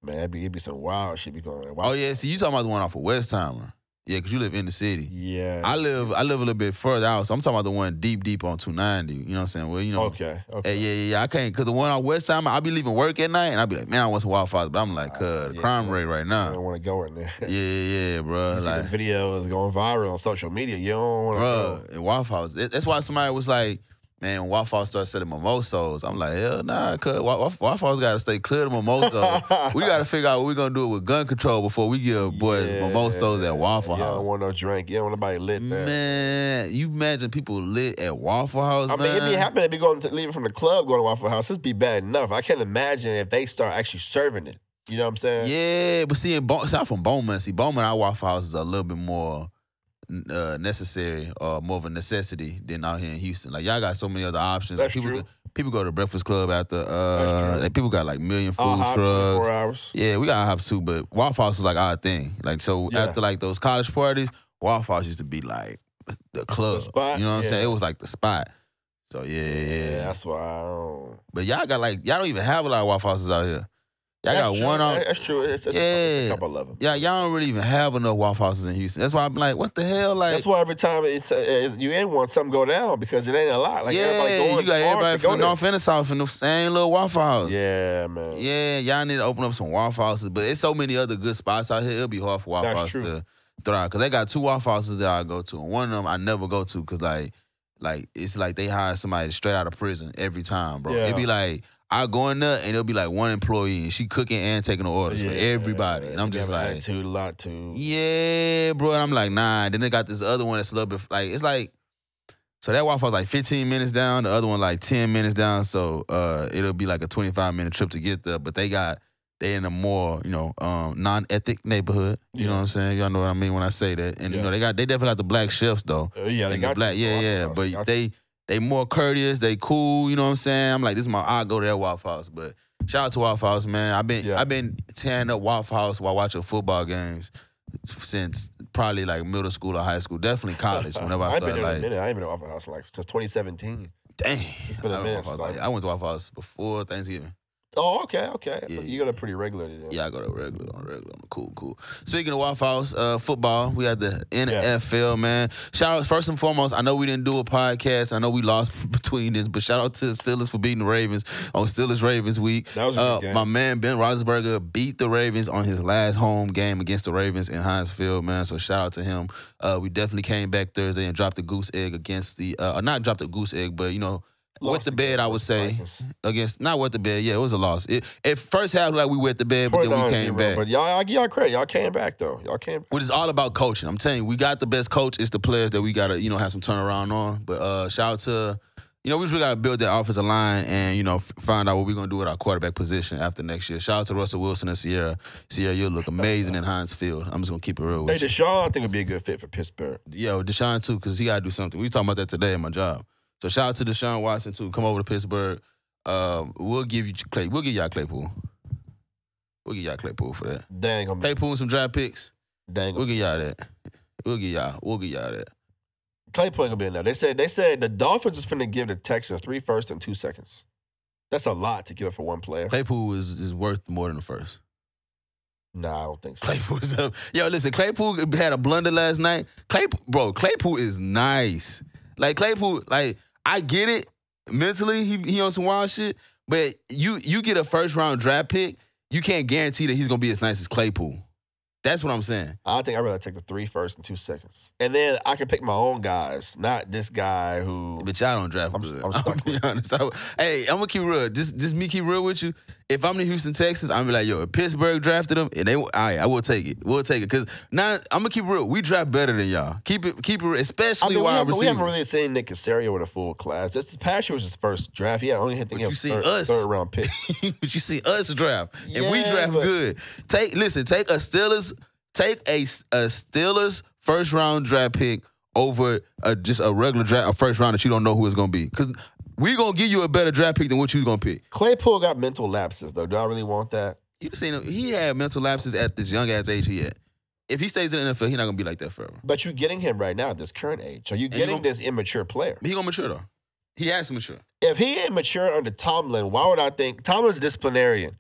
[SPEAKER 2] man it'd be, it'd be some wild shit be going on.
[SPEAKER 1] Oh yeah, see you talking about the one off of Westheimer. Yeah, because you live in the city.
[SPEAKER 2] Yeah.
[SPEAKER 1] I live I live a little bit further out, so I'm talking about the one deep deep on 290. You know what I'm saying? Well, you know.
[SPEAKER 2] okay. Okay.
[SPEAKER 1] Hey, yeah, yeah, yeah. I can't because the one on West Side, I'll be leaving work at night and I'll be like, man, I want some Waffle House. But I'm like, cuz, the
[SPEAKER 2] yeah,
[SPEAKER 1] crime
[SPEAKER 2] yeah.
[SPEAKER 1] rate right now.
[SPEAKER 2] I don't want to go in there.
[SPEAKER 1] Yeah, yeah, yeah, <laughs> bro.
[SPEAKER 2] You see
[SPEAKER 1] Like,
[SPEAKER 2] video is going viral on social media. You don't want to
[SPEAKER 1] bro,
[SPEAKER 2] go.
[SPEAKER 1] in Waffle House. That's why somebody was like, man, when Waffle House started selling mimosos. I'm like, hell nah, cuz Wa- Wa- Waffle House got to stay clear of mimosos. <laughs> we got to figure out what we're going to do with gun control before we give boys
[SPEAKER 2] Yeah.
[SPEAKER 1] mimosos at Waffle House.
[SPEAKER 2] You don't want no drink. You don't want nobody lit there.
[SPEAKER 1] Man, you imagine people lit at Waffle House,
[SPEAKER 2] I mean,
[SPEAKER 1] man?
[SPEAKER 2] it'd be happening if you going to leaving from the club, going to Waffle House. This be bad enough. I can't imagine if they start actually serving it. You know what I'm saying?
[SPEAKER 1] Yeah, but see, in Bo- see, I'm from Beaumont. See, Beaumont, our Waffle House is a little bit more uh, necessary or more of a necessity than out here in Houston. Like y'all got so many other options.
[SPEAKER 2] That's
[SPEAKER 1] like, people,
[SPEAKER 2] true.
[SPEAKER 1] go- people go to Breakfast Club after.
[SPEAKER 2] That's
[SPEAKER 1] Uh,
[SPEAKER 2] true.
[SPEAKER 1] like, people got like million food
[SPEAKER 2] 24
[SPEAKER 1] trucks.
[SPEAKER 2] hours.
[SPEAKER 1] Yeah, we got hops too, but Waffle House was like our thing. Like so,
[SPEAKER 2] Yeah.
[SPEAKER 1] after like those college parties, Waffle House used to be like the club.
[SPEAKER 2] spot?
[SPEAKER 1] You know what I'm saying? It was like the spot. So yeah, yeah,
[SPEAKER 2] Yeah,
[SPEAKER 1] yeah.
[SPEAKER 2] that's why I don't.
[SPEAKER 1] But y'all got like y'all don't even have a lot of Waffle Houses out here. Y'all
[SPEAKER 2] That's
[SPEAKER 1] got
[SPEAKER 2] true.
[SPEAKER 1] one on.
[SPEAKER 2] That's true. It's, it's, a, couple, it's a
[SPEAKER 1] Yeah.
[SPEAKER 2] couple of them.
[SPEAKER 1] Yeah, y'all don't really even have enough Waffle Houses in Houston. That's why I'm like, what the hell? Like,
[SPEAKER 2] That's why every time it's, uh, it's you in one, something go down because it ain't a lot. Like
[SPEAKER 1] yeah,
[SPEAKER 2] everybody going
[SPEAKER 1] you got everybody
[SPEAKER 2] to go
[SPEAKER 1] from. North and the South in the same little Waffle House.
[SPEAKER 2] Yeah, man.
[SPEAKER 1] Yeah, y'all need to open up some Waffle Houses, but it's so many other good spots out here. It'll be hard for Waffle House to thrive because they got two Waffle Houses that I go to, and one of them I never go to because like, like it's like they hire somebody straight out of prison every time, bro.
[SPEAKER 2] Yeah.
[SPEAKER 1] It'd be like I go in there and it'll be like one employee and she cooking and taking the orders for
[SPEAKER 2] Yeah,
[SPEAKER 1] everybody, and I'm just like,
[SPEAKER 2] attitude a lot too.
[SPEAKER 1] yeah, bro. And I'm like, nah. Then they got this other one that's a little bit like it's like so that Waffle House like 15 minutes down, the other one like 10 minutes down. So uh it'll be like a 25 minute trip to get there. But they got they in a more, you know, um non-ethic neighborhood. You know what I'm saying? Y'all know what I mean when I say that. And you know, they got they definitely got the black chefs though.
[SPEAKER 2] Uh, yeah, they
[SPEAKER 1] And the
[SPEAKER 2] got
[SPEAKER 1] black,
[SPEAKER 2] you.
[SPEAKER 1] yeah, yeah. But
[SPEAKER 2] got
[SPEAKER 1] they they more courteous, they cool, you know what I'm saying? I'm like, this is my I go to that Waffle House. But shout out to Waffle House, man. I've been
[SPEAKER 2] Yeah.
[SPEAKER 1] I've been tearing up Waffle House while watching football games since probably like middle school or high school. Definitely college. <laughs> Whenever I
[SPEAKER 2] I've been
[SPEAKER 1] started like
[SPEAKER 2] minute. I ain't been to Waffle House like since 2017.
[SPEAKER 1] dang.
[SPEAKER 2] been a
[SPEAKER 1] I,
[SPEAKER 2] minute
[SPEAKER 1] to Waffle
[SPEAKER 2] since
[SPEAKER 1] House, like,
[SPEAKER 2] I-
[SPEAKER 1] I went to Waffle House before Thanksgiving.
[SPEAKER 2] Oh, okay, okay.
[SPEAKER 1] Yeah,
[SPEAKER 2] you got a pretty regular then.
[SPEAKER 1] Yeah, I got a regular on regular. Cool, cool. Speaking of Waffle House, uh, football, we had the NFL, man. Shout out first and foremost. I know we didn't do a podcast. I know we lost <laughs> between this, but shout out to the Steelers for beating the Ravens on Steelers Ravens week.
[SPEAKER 2] That was a
[SPEAKER 1] uh. My man Ben Roethlisberger beat the Ravens on his last home game against the Ravens in Heinz Field, man. So shout out to him. Uh, we definitely came back Thursday and dropped the goose egg against the, uh, not dropped the goose egg, but you know Wet the bed, I would say. Against not wet the bed, yeah, it was a loss. It, at first half, like we wet the bed, but then we came
[SPEAKER 2] zero,
[SPEAKER 1] back.
[SPEAKER 2] But y'all, I give y'all credit. Y'all came back though. Y'all came. Back.
[SPEAKER 1] Which is all about coaching. I'm telling you, we got the best coach. It's the players that we gotta, you know, have some turnaround on. But uh shout out to, you know, we just really gotta build that offensive line and you know f- find out what we're gonna do with our quarterback position after next year. Shout out to Russell Wilson and Ciara. Ciara, you'll look amazing in Heinz Field. I'm just gonna keep it real
[SPEAKER 2] Hey,
[SPEAKER 1] with you.
[SPEAKER 2] Deshaun, I think would be a good fit for Pittsburgh.
[SPEAKER 1] Yo, Deshaun too, because he gotta do something. We talking about that today in my job. So shout out to Deshaun Watson too. Come over to Pittsburgh. Um, we'll give you Clay. We'll give y'all Claypool. We'll give y'all Claypool for that.
[SPEAKER 2] Dang, gonna.
[SPEAKER 1] Claypool and some draft picks.
[SPEAKER 2] Dang,
[SPEAKER 1] We'll give y'all that. We'll give y'all. We'll give y'all that.
[SPEAKER 2] Claypool ain't gonna be in there. They said they said the Dolphins is finna give the Texans three first and two seconds. That's a lot to give up for one player.
[SPEAKER 1] Claypool is, is worth more than the first.
[SPEAKER 2] Nah, I don't think so.
[SPEAKER 1] Claypool is up. Yo, listen, Claypool had a blunder last night. Claypool, bro, Claypool is nice. Like Claypool, like I get it mentally. He he on some wild shit, but you you get a first round draft pick, you can't guarantee that he's gonna be as nice as Claypool. That's what I'm saying.
[SPEAKER 2] I think I'd rather take the three first and two seconds. And then I can pick my own guys, not this guy who
[SPEAKER 1] But y'all don't draft
[SPEAKER 2] I'm-
[SPEAKER 1] good.
[SPEAKER 2] I'm <laughs>
[SPEAKER 1] I'm, be honest. I- hey, I'm gonna keep real. Just just me keep real with you. If I'm in Houston, Texas, I'm be like, yo, if Pittsburgh drafted him, and they, all right, I will take it. We'll take it because now I'm gonna keep it real. We draft better than y'all. Keep it, keep it, real,
[SPEAKER 2] I
[SPEAKER 1] especially
[SPEAKER 2] mean, we
[SPEAKER 1] wide
[SPEAKER 2] haven't, we haven't really seen Nick Caserio with a full class. This past year was his first draft. Yeah, had only the
[SPEAKER 1] But you see
[SPEAKER 2] third,
[SPEAKER 1] us.
[SPEAKER 2] third round pick. <laughs>
[SPEAKER 1] but you see us draft, and we draft
[SPEAKER 2] but-
[SPEAKER 1] good. Take listen, take a Steelers, take a, a Steelers first round draft pick over a, just a regular draft, a first round that you don't know who it's gonna be. Because we gonna give you a better draft pick than what you gonna pick.
[SPEAKER 2] Claypool got mental lapses though. Do I really want that?
[SPEAKER 1] You seen him? He had mental lapses at this young ass age he had. If he stays in the NFL, he's not gonna be like that forever.
[SPEAKER 2] But you're getting him right now at this current age. You're
[SPEAKER 1] you
[SPEAKER 2] getting
[SPEAKER 1] don't-
[SPEAKER 2] this immature player.
[SPEAKER 1] He gonna mature though. He has to mature.
[SPEAKER 2] If he ain't mature under Tomlin, why would I think Tomlin's a disciplinarian?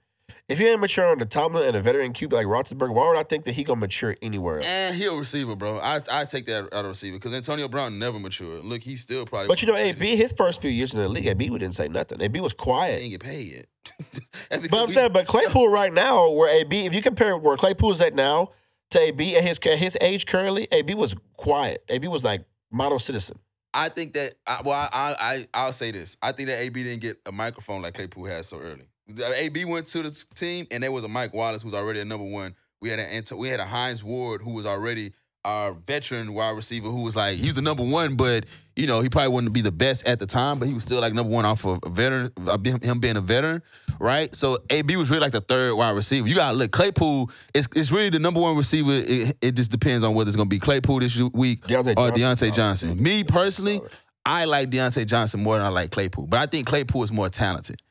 [SPEAKER 2] If he ain't mature under Tomlin and a veteran QB like Roethlisberger, why would I think that he gonna mature anywhere else?
[SPEAKER 1] And he a receiver, bro. I I take that out of receiver because Antonio Brown never matured. Look, he's still probably.
[SPEAKER 2] But you know, AB, his first few years in the league, AB didn't say nothing. AB was quiet.
[SPEAKER 1] he ain't get paid yet. <laughs>
[SPEAKER 2] But I'm
[SPEAKER 1] we-
[SPEAKER 2] saying, but Claypool right now, where AB, if you compare where Claypool is at now to AB at his at his age currently, AB was quiet. AB was like model citizen.
[SPEAKER 1] I think that I, well, I, I I'll say this. I think that AB didn't get a microphone like Claypool had so early. AB went to the team, and there was a Mike Wallace who's already a number one. We had a Anto- we had a Hines Ward who was already our veteran wide receiver who was like he was the number one, but you know he probably wouldn't be the best at the time, but he was still like number one off of a veteran, uh, him being a veteran, right? So AB was really like the third wide receiver. You got to look Claypool. It's it's really the number one receiver. It, it just depends on whether it's gonna be Claypool this week
[SPEAKER 2] Diontae
[SPEAKER 1] or
[SPEAKER 2] Johnson.
[SPEAKER 1] Diontae Johnson. Me personally, I like Diontae Johnson more than I like Claypool, but I think Claypool is more talented.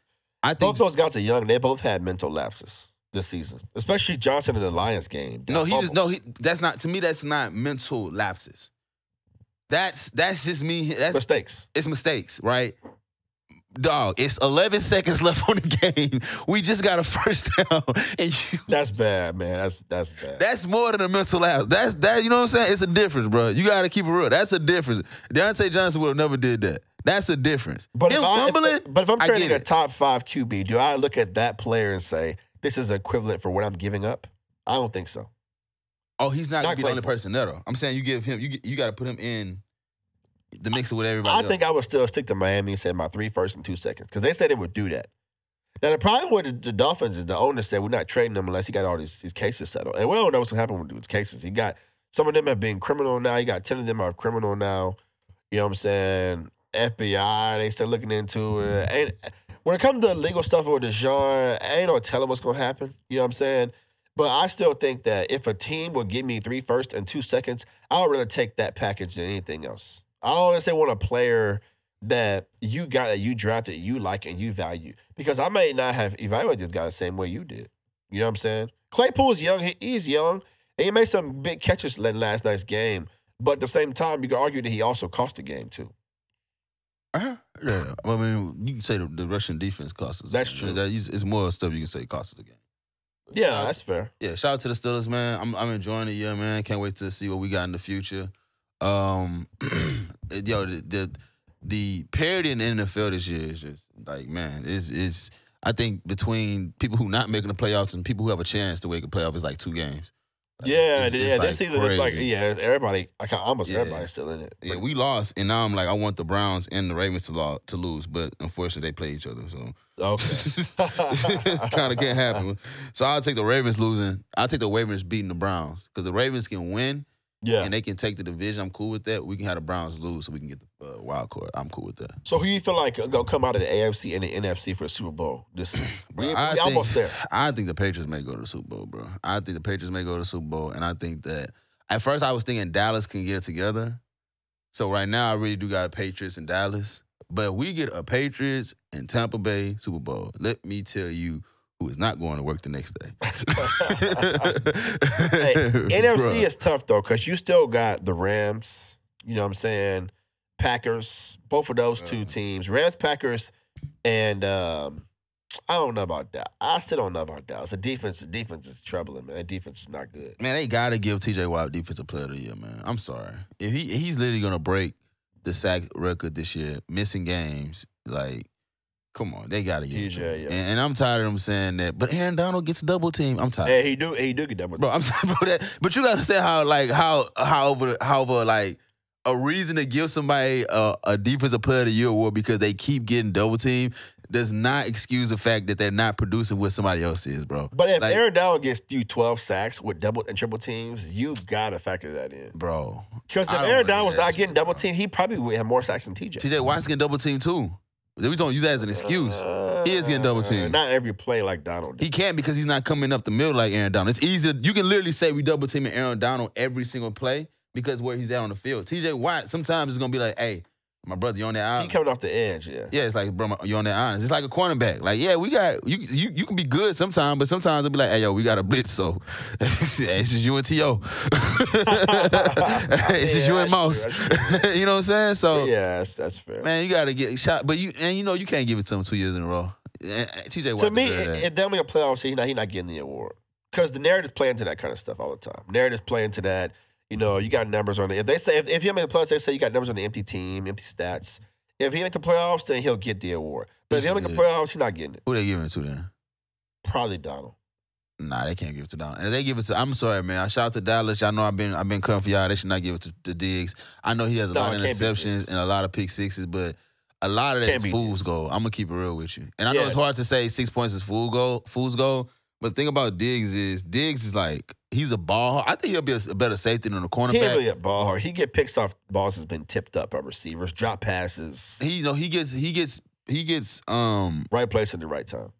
[SPEAKER 1] I think
[SPEAKER 2] Both those guys are young. They both had mental lapses this season, especially Johnson in the Lions game.
[SPEAKER 1] no, he just no, he that's not to me. That's not mental lapses. That's that's just me. That's
[SPEAKER 2] mistakes.
[SPEAKER 1] it's mistakes, right? Dog, it's 11 seconds left on the game. We just got a first down, <laughs> and you,
[SPEAKER 2] That's bad, man. That's that's bad.
[SPEAKER 1] that's more than a mental lapse. That's that. You know what I'm saying? It's a difference, bro. You got to keep it real. That's a difference. Diontae Johnson would have never did that. That's a difference.
[SPEAKER 2] But
[SPEAKER 1] Him
[SPEAKER 2] if, I,
[SPEAKER 1] fumbling,
[SPEAKER 2] if, but if I'm trading a top five QB, do I look at that player and say this is equivalent for what I'm giving up? I don't think so.
[SPEAKER 1] Oh, he's not,
[SPEAKER 2] Not
[SPEAKER 1] gonna be the only person there though. I'm saying you give him you you got to put him in the mix with everybody.
[SPEAKER 2] I
[SPEAKER 1] else.
[SPEAKER 2] think I would still stick to Miami and say my three first and two seconds because they said they would do that. Now the problem with the, the Dolphins is the owner said we're not trading him unless he got all these, these cases settled, and we don't know what's gonna happen with these cases. He got some of them have been criminal now. He got ten of them are criminal now. You know what I'm saying? FBI they still looking into it. Mm-hmm. Ain't, when it comes to legal stuff with Deshaun, ain't no telling what's gonna happen. You know what I'm saying? But I still think that if a team will give me three first and two seconds, I would rather take that package than anything else. I don't necessarily want a player that you got that you drafted, you like, and you value. Because I may not have evaluated this guy the same way you did. You know what I'm saying? Claypool's young. He, he's young. And he made some big catches in last night's game. But at the same time, you could argue that he also cost the game too.
[SPEAKER 1] Uh-huh. Yeah, I mean, you can say the, the Russian defense costs us.
[SPEAKER 2] That's true.
[SPEAKER 1] That is- it's more stuff you can say cost us the game.
[SPEAKER 2] Yeah,
[SPEAKER 1] Shout out-
[SPEAKER 2] that's fair.
[SPEAKER 1] yeah. Shout out to the Steelers, man. I'm I'm enjoying the year, man. Can't wait to see what we got in the future. Um, <clears throat> yo, the, the the parity in the NFL this year is just like, man, it's it's. I think between people who not making the playoffs and people who have a chance to make a playoff is like two games.
[SPEAKER 2] Yeah,
[SPEAKER 1] it's-
[SPEAKER 2] yeah.
[SPEAKER 1] it's, like,
[SPEAKER 2] this season it's like yeah, everybody, like almost
[SPEAKER 1] Yeah.
[SPEAKER 2] everybody's still in it.
[SPEAKER 1] Yeah, we lost, and now I'm like, I want the Browns and the Ravens to, lo- to lose, but unfortunately they play each other, so
[SPEAKER 2] okay. <laughs> <laughs>
[SPEAKER 1] kind of can't happen. So I'll take the Ravens losing. I'll take the Ravens beating the Browns because the Ravens can win
[SPEAKER 2] yeah.
[SPEAKER 1] and they can take the division. I'm cool with that. We can have the Browns lose so we can get the uh, wild card. I'm cool with that.
[SPEAKER 2] So who you feel like gonna come out of the AFC and the NFC for the Super Bowl this season? <clears throat> We, we
[SPEAKER 1] I think-
[SPEAKER 2] almost there.
[SPEAKER 1] I think the Patriots may go to the Super Bowl, bro. I think the Patriots may go to the Super Bowl, and I think that at first I was thinking Dallas can get it together. So right now I really do got Patriots and Dallas. But we get a Patriots and Tampa Bay Super Bowl, let me tell you who is not going to work the next day.
[SPEAKER 2] Hey, <laughs> NFC is tough though, because you still got the Rams, you know what I'm saying? Packers, both of those two teams. Rams, Packers, and um, I don't know about that. I still don't know about Dallas. The defense, the defense is troubling, man. Defense is not good.
[SPEAKER 1] Man, they gotta give TJ Watt defensive player of the year, man. I'm sorry. If he he's literally gonna break the sack record this year, missing games, like come on, they gotta it to
[SPEAKER 2] TJ,
[SPEAKER 1] him.
[SPEAKER 2] yeah.
[SPEAKER 1] And, and I'm tired of them saying that. But Aaron Donald gets double team. I'm tired.
[SPEAKER 2] Hey, he do he do get that
[SPEAKER 1] Bro, I'm <laughs> bro, that, but you gotta say how like how how over how like a reason to give somebody a, a defensive player of the year award because they keep getting double team does not excuse the fact that they're not producing what somebody else is, bro.
[SPEAKER 2] But if
[SPEAKER 1] Like-
[SPEAKER 2] Aaron Donald gets you 12 sacks with double and triple teams, you gotta factor that in.
[SPEAKER 1] Bro,
[SPEAKER 2] Because if Aaron Donald was not getting double team, he probably would have more sacks than TJ.
[SPEAKER 1] TJ Watt's getting double team too. We don't use that as an excuse. He is getting double teamed.
[SPEAKER 2] Not every play like Donald. did.
[SPEAKER 1] He can't because he's not coming up the middle like Aaron Donald. It's easy. You can literally say we double teaming Aaron Donald every single play because where he's at on the field. TJ Watt sometimes it's gonna be like, hey, my brother, you're on that
[SPEAKER 2] He
[SPEAKER 1] island?
[SPEAKER 2] coming off the edge, yeah.
[SPEAKER 1] Yeah, it's like, bro, you're on that island. It's like a cornerback. Like, yeah, we got you. You, you can be good sometimes, but sometimes it'll be like, hey, yo, we got a blitz, so <laughs> it's just you and To. <laughs> it's just
[SPEAKER 2] Yeah,
[SPEAKER 1] you and Mouse. <laughs> you know what I'm saying? So,
[SPEAKER 2] yeah, that's, that's fair.
[SPEAKER 1] man, you got to get shot, but you and you know you can't give it to him two years in a row. TJ
[SPEAKER 2] to me, it, it definitely a playoff season. He's not getting the award because the narrative's playing to that kind of stuff all the time. Narrative's playing to that. You know, you got numbers on it. If they say if, if you make the playoffs, they say you got numbers on the empty team, empty stats. If he make the playoffs, then he'll get the award. But if he don't make the playoffs, he's not getting it.
[SPEAKER 1] Who they giving it to then?
[SPEAKER 2] Probably Donald.
[SPEAKER 1] Nah, they can't give it to Donald. And if they give it to, I'm sorry, man. I shout out to Dallas. Y'all know I've been I've been covering for y'all. They should not give it to, to Diggs. I know he has a
[SPEAKER 2] No,
[SPEAKER 1] lot of
[SPEAKER 2] it can't be
[SPEAKER 1] interceptions and a lot of pick sixes, but a lot of that is fool's goal. I'm gonna keep it real with you. And I know it's hard to say six points is fool goal, fool's goal. But the thing about Diggs is Diggs is like he's a ball. I think he'll be a, better safety than a cornerback.
[SPEAKER 2] He ain't
[SPEAKER 1] cornerback.
[SPEAKER 2] really a ball hard. He get picks off balls that's been tipped up by receivers, drop passes,
[SPEAKER 1] He you know he gets he gets he gets um
[SPEAKER 2] right place at the right time.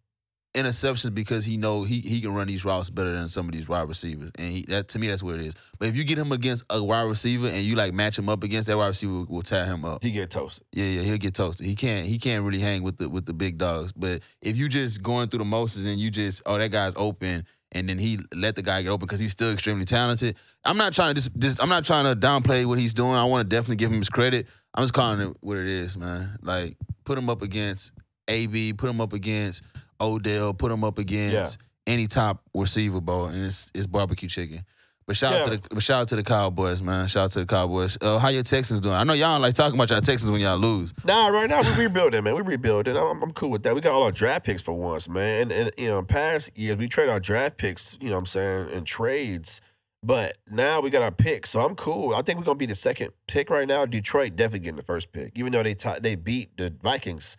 [SPEAKER 1] interceptions because he know he he can run these routes better than some of these wide receivers, and he, that to me that's what it is. But if you get him against a wide receiver and you like match him up against that wide receiver, will, will tear him up.
[SPEAKER 2] He get toasted.
[SPEAKER 1] Yeah, yeah, he'll get toasted. He can't he can't really hang with the with the big dogs. But if you just going through the motions and you just oh that guy's open and then he let the guy get open because he's still extremely talented. I'm not trying to just, I'm not trying to downplay what he's doing. I want to definitely give him his credit. I'm just calling it what it is, man. Like put him up against AB, put him up against Odell, put him up against any top receiver, bro, and it's it's barbecue chicken. But shout out to the but shout out to the Cowboys, man. Shout out to the Cowboys. Uh, how your Texans doing? I know y'all don't like talking about y'all Texans when y'all lose.
[SPEAKER 2] Nah, right now we rebuilding, man. We rebuilding. I'm, I'm cool with that. We got all our draft picks for once, man. And, and you know, past years we trade our draft picks, you know what I'm saying, in trades. But now we got our picks, so I'm cool. I think we're gonna be the second pick right now. Detroit definitely getting the first pick, even though they ti- they beat the Vikings.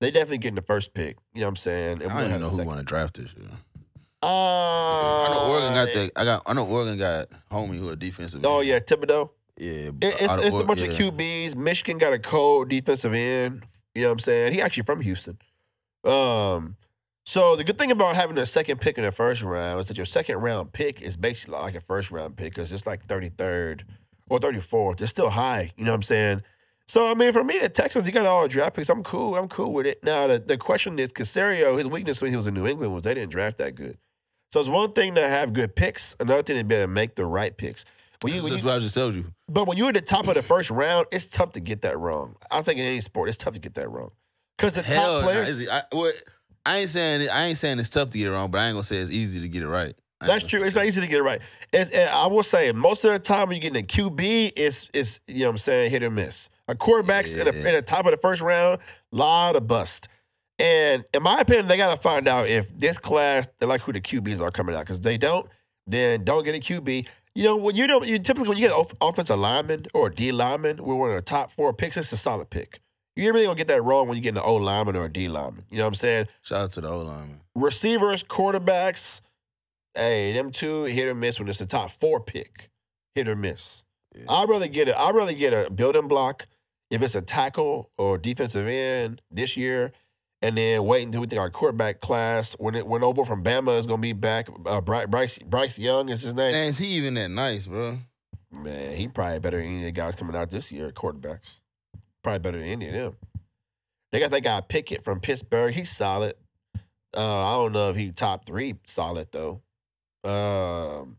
[SPEAKER 2] They definitely getting the first pick. You know what I'm saying? And
[SPEAKER 1] I don't even know who want to draft this year.
[SPEAKER 2] Uh,
[SPEAKER 1] I know Oregon got that. I got. I know Oregon got homie who a defensive.
[SPEAKER 2] Oh
[SPEAKER 1] end.
[SPEAKER 2] yeah, Thibodeaux.
[SPEAKER 1] yeah.
[SPEAKER 2] It, it's it's a bunch
[SPEAKER 1] yeah.
[SPEAKER 2] of QBs. Michigan got a cold defensive end. You know what I'm saying? He actually from Houston. Um, so the good thing about having a second pick in the first round is that your second round pick is basically like a first round pick because it's like 33rd or 34th. It's still high. You know what I'm saying? So I mean, for me, the Texans, he got all the draft picks. I'm cool. I'm cool with it. Now the, the question is, Caserio, his weakness when he was in New England was they didn't draft that good. So it's one thing to have good picks, another thing to be able to make the right picks. When you, when
[SPEAKER 1] That's
[SPEAKER 2] you
[SPEAKER 1] what I just told you.
[SPEAKER 2] but when you're at the top of the first round, it's tough to get that wrong. I think in any sport, it's tough to get that wrong. Because the
[SPEAKER 1] Hell,
[SPEAKER 2] top
[SPEAKER 1] nah,
[SPEAKER 2] players,
[SPEAKER 1] is it- I, I ain't saying I ain't saying it's tough to get it wrong, but I ain't gonna say it's easy to get it right.
[SPEAKER 2] That's true. It's not easy to get it right. I will say, most of the time when you're getting a QB, it's, it's you know what I'm saying, hit or miss. A quarterback's in,
[SPEAKER 1] Yeah.
[SPEAKER 2] the in the top of the first round, a lot of bust. And in my opinion, they got to find out if this class, they like who the QBs are coming out. Because they don't, then don't get a QB. You know, when you don't, you typically when you get an off- offensive lineman or a D lineman, we're one of the top four picks. It's a solid pick. You're really gonna get that wrong when you get an O lineman or a D lineman. You know what I'm saying?
[SPEAKER 1] Shout out to the O lineman.
[SPEAKER 2] Receivers, quarterbacks, hey, them two hit or miss when it's the top four pick. Hit or miss.
[SPEAKER 1] Yeah.
[SPEAKER 2] I'd rather get a I'd rather get a building block if it's a tackle or defensive end this year, and then wait until we think our quarterback class when it when over from Bama is gonna be back. Uh, Bryce, Bryce Bryce Young is his name.
[SPEAKER 1] Man, is he even that nice, bro?
[SPEAKER 2] Man, he probably better than any of the guys coming out this year, quarterbacks. Probably better than any of them. They got that guy Pickett from Pittsburgh. He's solid. Uh, I don't know if he top three solid though. Um,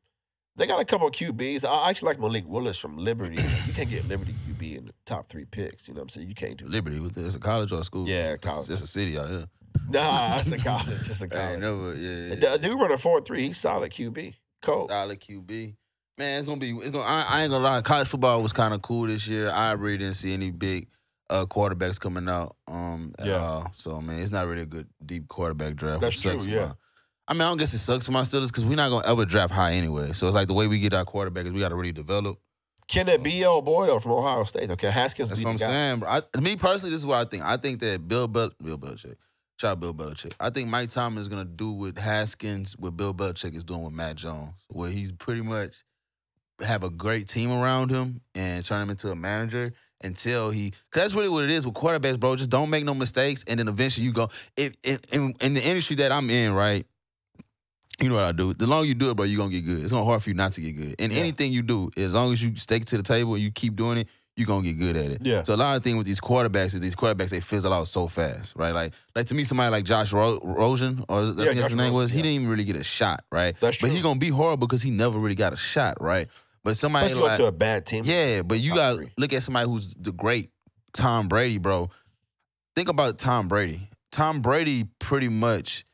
[SPEAKER 2] they got a couple of QBs. I actually like Malik Willis from Liberty. You can't get Liberty QB in the top three picks. You know what I'm saying? You can't do.
[SPEAKER 1] Liberty, it's a college or a school?
[SPEAKER 2] Yeah,
[SPEAKER 1] It's-
[SPEAKER 2] college.
[SPEAKER 1] It's a city out here.
[SPEAKER 2] Nah, that's a <laughs> college. Just a college.
[SPEAKER 1] never, yeah.
[SPEAKER 2] The dude run a four three. He's solid QB. Cold.
[SPEAKER 1] Solid QB. Man, it's gonna be. It's gonna. I, I ain't gonna lie. College football was kind of cool this year. I really didn't see any big uh, quarterbacks coming out. Um, at
[SPEAKER 2] Yeah.
[SPEAKER 1] all. So man, it's not really a good deep quarterback draft.
[SPEAKER 2] That's true, yeah.
[SPEAKER 1] I mean, I don't guess it sucks for my Steelers because we're not gonna ever draft high anyway. So it's like the way we get our quarterback is we got to really develop.
[SPEAKER 2] Can it be your boy though from Ohio State? Okay, Haskins
[SPEAKER 1] That's what
[SPEAKER 2] the
[SPEAKER 1] I'm
[SPEAKER 2] guy.
[SPEAKER 1] saying, bro. I, me personally, this is what I think. I think that Bill Bel Bill Belichick, shout out Bill Belichick. I think Mike Tomlin is gonna do what Haskins, what Bill Belichick is doing with Mac Jones, where he's pretty much have a great team around him and turn him into a manager until he. Cause that's really what it is with quarterbacks, bro. Just don't make no mistakes, and then eventually you go. If in, in, in the industry that I'm in, right. You know what I do. The longer you do it, bro, you're gonna get good. It's gonna hard for you not to get good. And
[SPEAKER 2] Yeah.
[SPEAKER 1] anything you do, as long as you stick to the table and you keep doing it, you're gonna get good at it.
[SPEAKER 2] Yeah.
[SPEAKER 1] So a lot of things with these quarterbacks is these quarterbacks they fizzle out so fast, right? Like like to me, somebody like Josh Ro- Rosen, or I think that's his name was, he didn't even really get a shot, right?
[SPEAKER 2] That's true.
[SPEAKER 1] But he gonna be horrible because he never really got a shot, right? But somebody
[SPEAKER 2] Especially
[SPEAKER 1] like
[SPEAKER 2] to a bad team.
[SPEAKER 1] yeah, but you got to
[SPEAKER 2] three.
[SPEAKER 1] look at somebody who's the great Tom Brady, bro. Think about Tom Brady. Tom Brady pretty much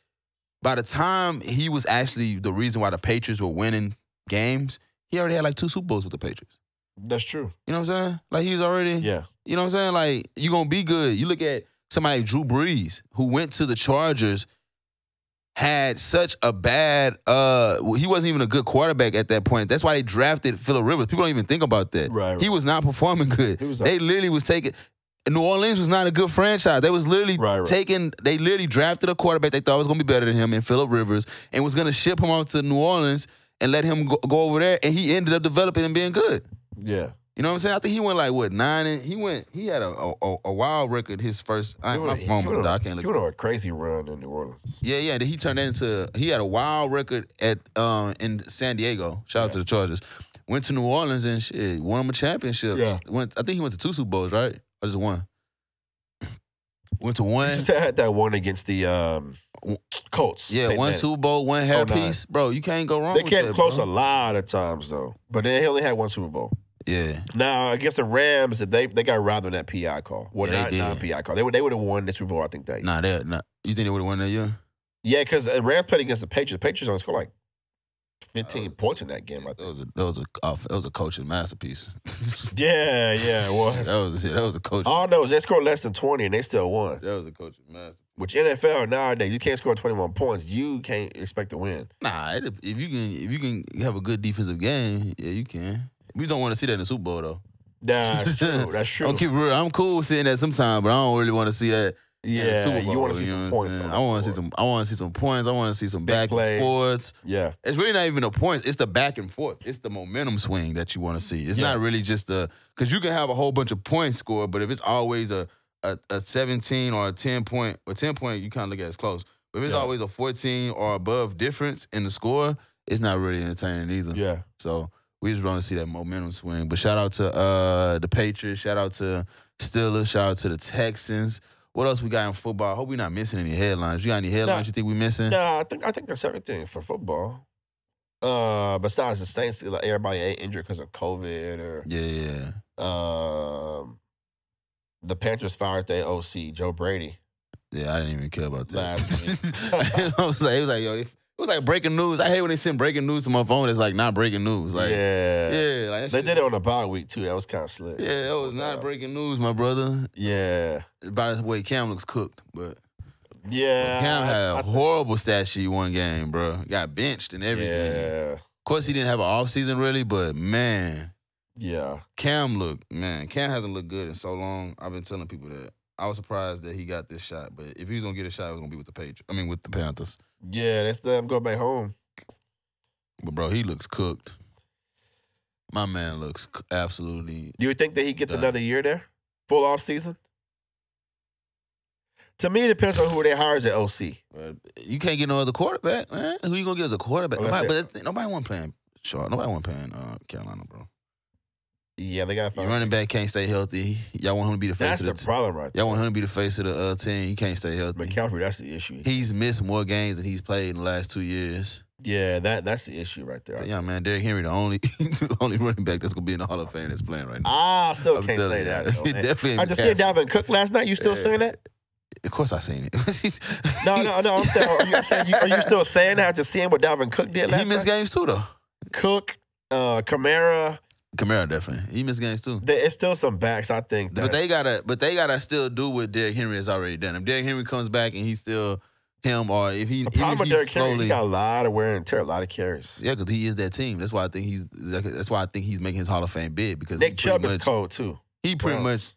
[SPEAKER 1] by the time he was actually the reason why the Patriots were winning games, he already had like two Super Bowls with the Patriots.
[SPEAKER 2] That's true.
[SPEAKER 1] You know what I'm saying? Like he's already
[SPEAKER 2] Yeah.
[SPEAKER 1] you know what I'm saying? Like you gonna be good. You look at somebody like Drew Brees who went to the Chargers, had such a bad. uh well, He wasn't even a good quarterback at that point. That's why they drafted Phillip Rivers. People don't even think about that.
[SPEAKER 2] Right, right.
[SPEAKER 1] He was not performing good.
[SPEAKER 2] He was
[SPEAKER 1] they literally was taking. New Orleans was not a good franchise. They was literally
[SPEAKER 2] Right, right.
[SPEAKER 1] taking. They literally drafted a quarterback they thought was gonna be better than him in Phillip Rivers, and was gonna ship him off to New Orleans and let him go, go over there. And he ended up developing and being good.
[SPEAKER 2] Yeah.
[SPEAKER 1] You know what I'm saying? I think he went like what nine and he went. He had a a, a wild record his first. I, my phone
[SPEAKER 2] he
[SPEAKER 1] was
[SPEAKER 2] went
[SPEAKER 1] died. I can't
[SPEAKER 2] he
[SPEAKER 1] look.
[SPEAKER 2] went on a crazy run in New Orleans.
[SPEAKER 1] Yeah, yeah. He turned that into. He had a wild record at um in San Diego. Shout out to the Chargers. Went to New Orleans and shit won him a championship.
[SPEAKER 2] Yeah.
[SPEAKER 1] Went. I think he went to two Super Bowls, right? Or just one. <clears throat> Went to one.
[SPEAKER 2] just had that one against the um, Colts.
[SPEAKER 1] Yeah, one
[SPEAKER 2] met.
[SPEAKER 1] Super Bowl, one hairpiece. Bro, you can't go wrong.
[SPEAKER 2] They came
[SPEAKER 1] that,
[SPEAKER 2] close
[SPEAKER 1] bro.
[SPEAKER 2] a lot of times though, but they only had one Super Bowl.
[SPEAKER 1] Yeah.
[SPEAKER 2] Now against the Rams, they they got robbed on that PI call. Well,
[SPEAKER 1] Yeah,
[SPEAKER 2] not non PI call. They would they would have won the Super Bowl. I think they.
[SPEAKER 1] Nah, they nah. You think they would have won that year?
[SPEAKER 2] Yeah, because the Rams played against the Patriots. The Patriots only scored like fifteen oh, points in that game. I
[SPEAKER 1] That
[SPEAKER 2] think.
[SPEAKER 1] was a that was a off- that was a coaching masterpiece. <laughs>
[SPEAKER 2] Yeah, yeah, it was.
[SPEAKER 1] that was that was a coach.
[SPEAKER 2] All know they scored less than twenty and they still won.
[SPEAKER 1] That was a coaching masterpiece.
[SPEAKER 2] Which NFL nowadays, you can't score twenty one points. You can't expect to win.
[SPEAKER 1] Nah, it, if you can if you can have a good defensive game, yeah, you can. We don't want to see that in the Super Bowl though.
[SPEAKER 2] Nah, that's <laughs> true. That's true.
[SPEAKER 1] I'll keep it real. I'm cool seeing that sometimes, but I don't really want to see that.
[SPEAKER 2] Yeah,
[SPEAKER 1] Bowl,
[SPEAKER 2] you want to see
[SPEAKER 1] know
[SPEAKER 2] some points. on
[SPEAKER 1] I want to see some. I want to see some points. I want to see some
[SPEAKER 2] Big
[SPEAKER 1] back
[SPEAKER 2] plays.
[SPEAKER 1] and forths.
[SPEAKER 2] Yeah,
[SPEAKER 1] It's really not even the points. It's the back and forth. It's the momentum swing that you want to see. It's
[SPEAKER 2] Yeah.
[SPEAKER 1] not really just the because you can have a whole bunch of points scored, but if it's always a a, a 17 or a 10 point or 10 point, you kind of look at it as close. But if it's
[SPEAKER 2] Yeah.
[SPEAKER 1] always a 14 or above difference in the score, it's not really entertaining either.
[SPEAKER 2] yeah.
[SPEAKER 1] So we just want to see that momentum swing. But shout out to uh, the Patriots. Shout out to Steelers. Shout out to the Texans. What else we got in football? I hope we're not missing any headlines. You got any headlines
[SPEAKER 2] Nah.
[SPEAKER 1] you think we missing?
[SPEAKER 2] No, I think I think that's everything for football. Uh, besides the Saints, like everybody ain't injured because of COVID or
[SPEAKER 1] Yeah, yeah.
[SPEAKER 2] um, the Panthers fired their OC Joe Brady.
[SPEAKER 1] Yeah, I didn't even care about that.
[SPEAKER 2] Last week. <laughs>
[SPEAKER 1] I was like, it was like, yo, it was like breaking news. I hate when they send breaking news to my phone. It's like not breaking news. Like, yeah,
[SPEAKER 2] yeah,
[SPEAKER 1] like
[SPEAKER 2] they
[SPEAKER 1] shit-
[SPEAKER 2] did it on the bye week too. That was kind of slick.
[SPEAKER 1] Yeah, that was not breaking news, my brother.
[SPEAKER 2] Yeah,
[SPEAKER 1] By the way, Cam looks cooked, but
[SPEAKER 2] yeah.
[SPEAKER 1] Cam had
[SPEAKER 2] I
[SPEAKER 1] a
[SPEAKER 2] think-
[SPEAKER 1] horrible stat sheet one game, bro. Got benched and everything.
[SPEAKER 2] Yeah,
[SPEAKER 1] Of course, he didn't have an off season really, but man,
[SPEAKER 2] Yeah.
[SPEAKER 1] Cam looked man. Cam hasn't looked good in so long. I've been telling people that. I was surprised that he got this shot, but if he was gonna get a shot, it was gonna be with the Patriots. I mean, with the Panthers.
[SPEAKER 2] Yeah, that's them go back home.
[SPEAKER 1] But bro, he looks cooked. My man looks absolutely.
[SPEAKER 2] Do you think that he gets
[SPEAKER 1] Done.
[SPEAKER 2] another year there? Full off season? To me, it depends on who they hire as an OC.
[SPEAKER 1] uh, You can't get no other quarterback, man. Who you gonna get as a quarterback?
[SPEAKER 2] Well,
[SPEAKER 1] nobody, but nobody want playing short. Nobody want playing uh, Carolina, bro.
[SPEAKER 2] Yeah, they got to
[SPEAKER 1] Your running back can't stay healthy. Y'all want him to be the face
[SPEAKER 2] That's
[SPEAKER 1] of
[SPEAKER 2] the
[SPEAKER 1] the
[SPEAKER 2] problem right.
[SPEAKER 1] Y'all want him to be the face of the uh, team. He can't stay healthy.
[SPEAKER 2] McCaffrey, that's the issue.
[SPEAKER 1] He's missed more games than he's played in the last two years.
[SPEAKER 2] Yeah, that that's the issue right there.
[SPEAKER 1] Yeah, man, Derrick Henry, the only <laughs> the only running back that's gonna be in the Hall of Fame that's playing right now.
[SPEAKER 2] Ah, I still
[SPEAKER 1] I'm
[SPEAKER 2] can't say
[SPEAKER 1] you.
[SPEAKER 2] that. <laughs> Though,
[SPEAKER 1] It definitely
[SPEAKER 2] I just
[SPEAKER 1] McCaffrey.
[SPEAKER 2] Dalvin Cook last night. You still saying that?
[SPEAKER 1] Of course, I seen it. <laughs>
[SPEAKER 2] No, no, no. I'm saying, are you, I'm saying, you, are you still saying that? Just seeing what Dalvin Cook did last night?
[SPEAKER 1] he missed
[SPEAKER 2] night.
[SPEAKER 1] games too, though.
[SPEAKER 2] Cook, uh, Kamara.
[SPEAKER 1] Kamara definitely. He missed games too.
[SPEAKER 2] There, it's still some backs. I think.
[SPEAKER 1] But they gotta, but they gotta still do what Derrick Henry has already done. If Derrick Henry comes back and he's still him, or if he,
[SPEAKER 2] the problem with
[SPEAKER 1] he
[SPEAKER 2] Derrick Henry, he got a lot of wear and tear, a lot of carries.
[SPEAKER 1] yeah, because he is that team. That's why I think he's. That's why I think he's making his Hall of Fame bid because
[SPEAKER 2] Nick Chubb is cold too.
[SPEAKER 1] He pretty
[SPEAKER 2] Browns.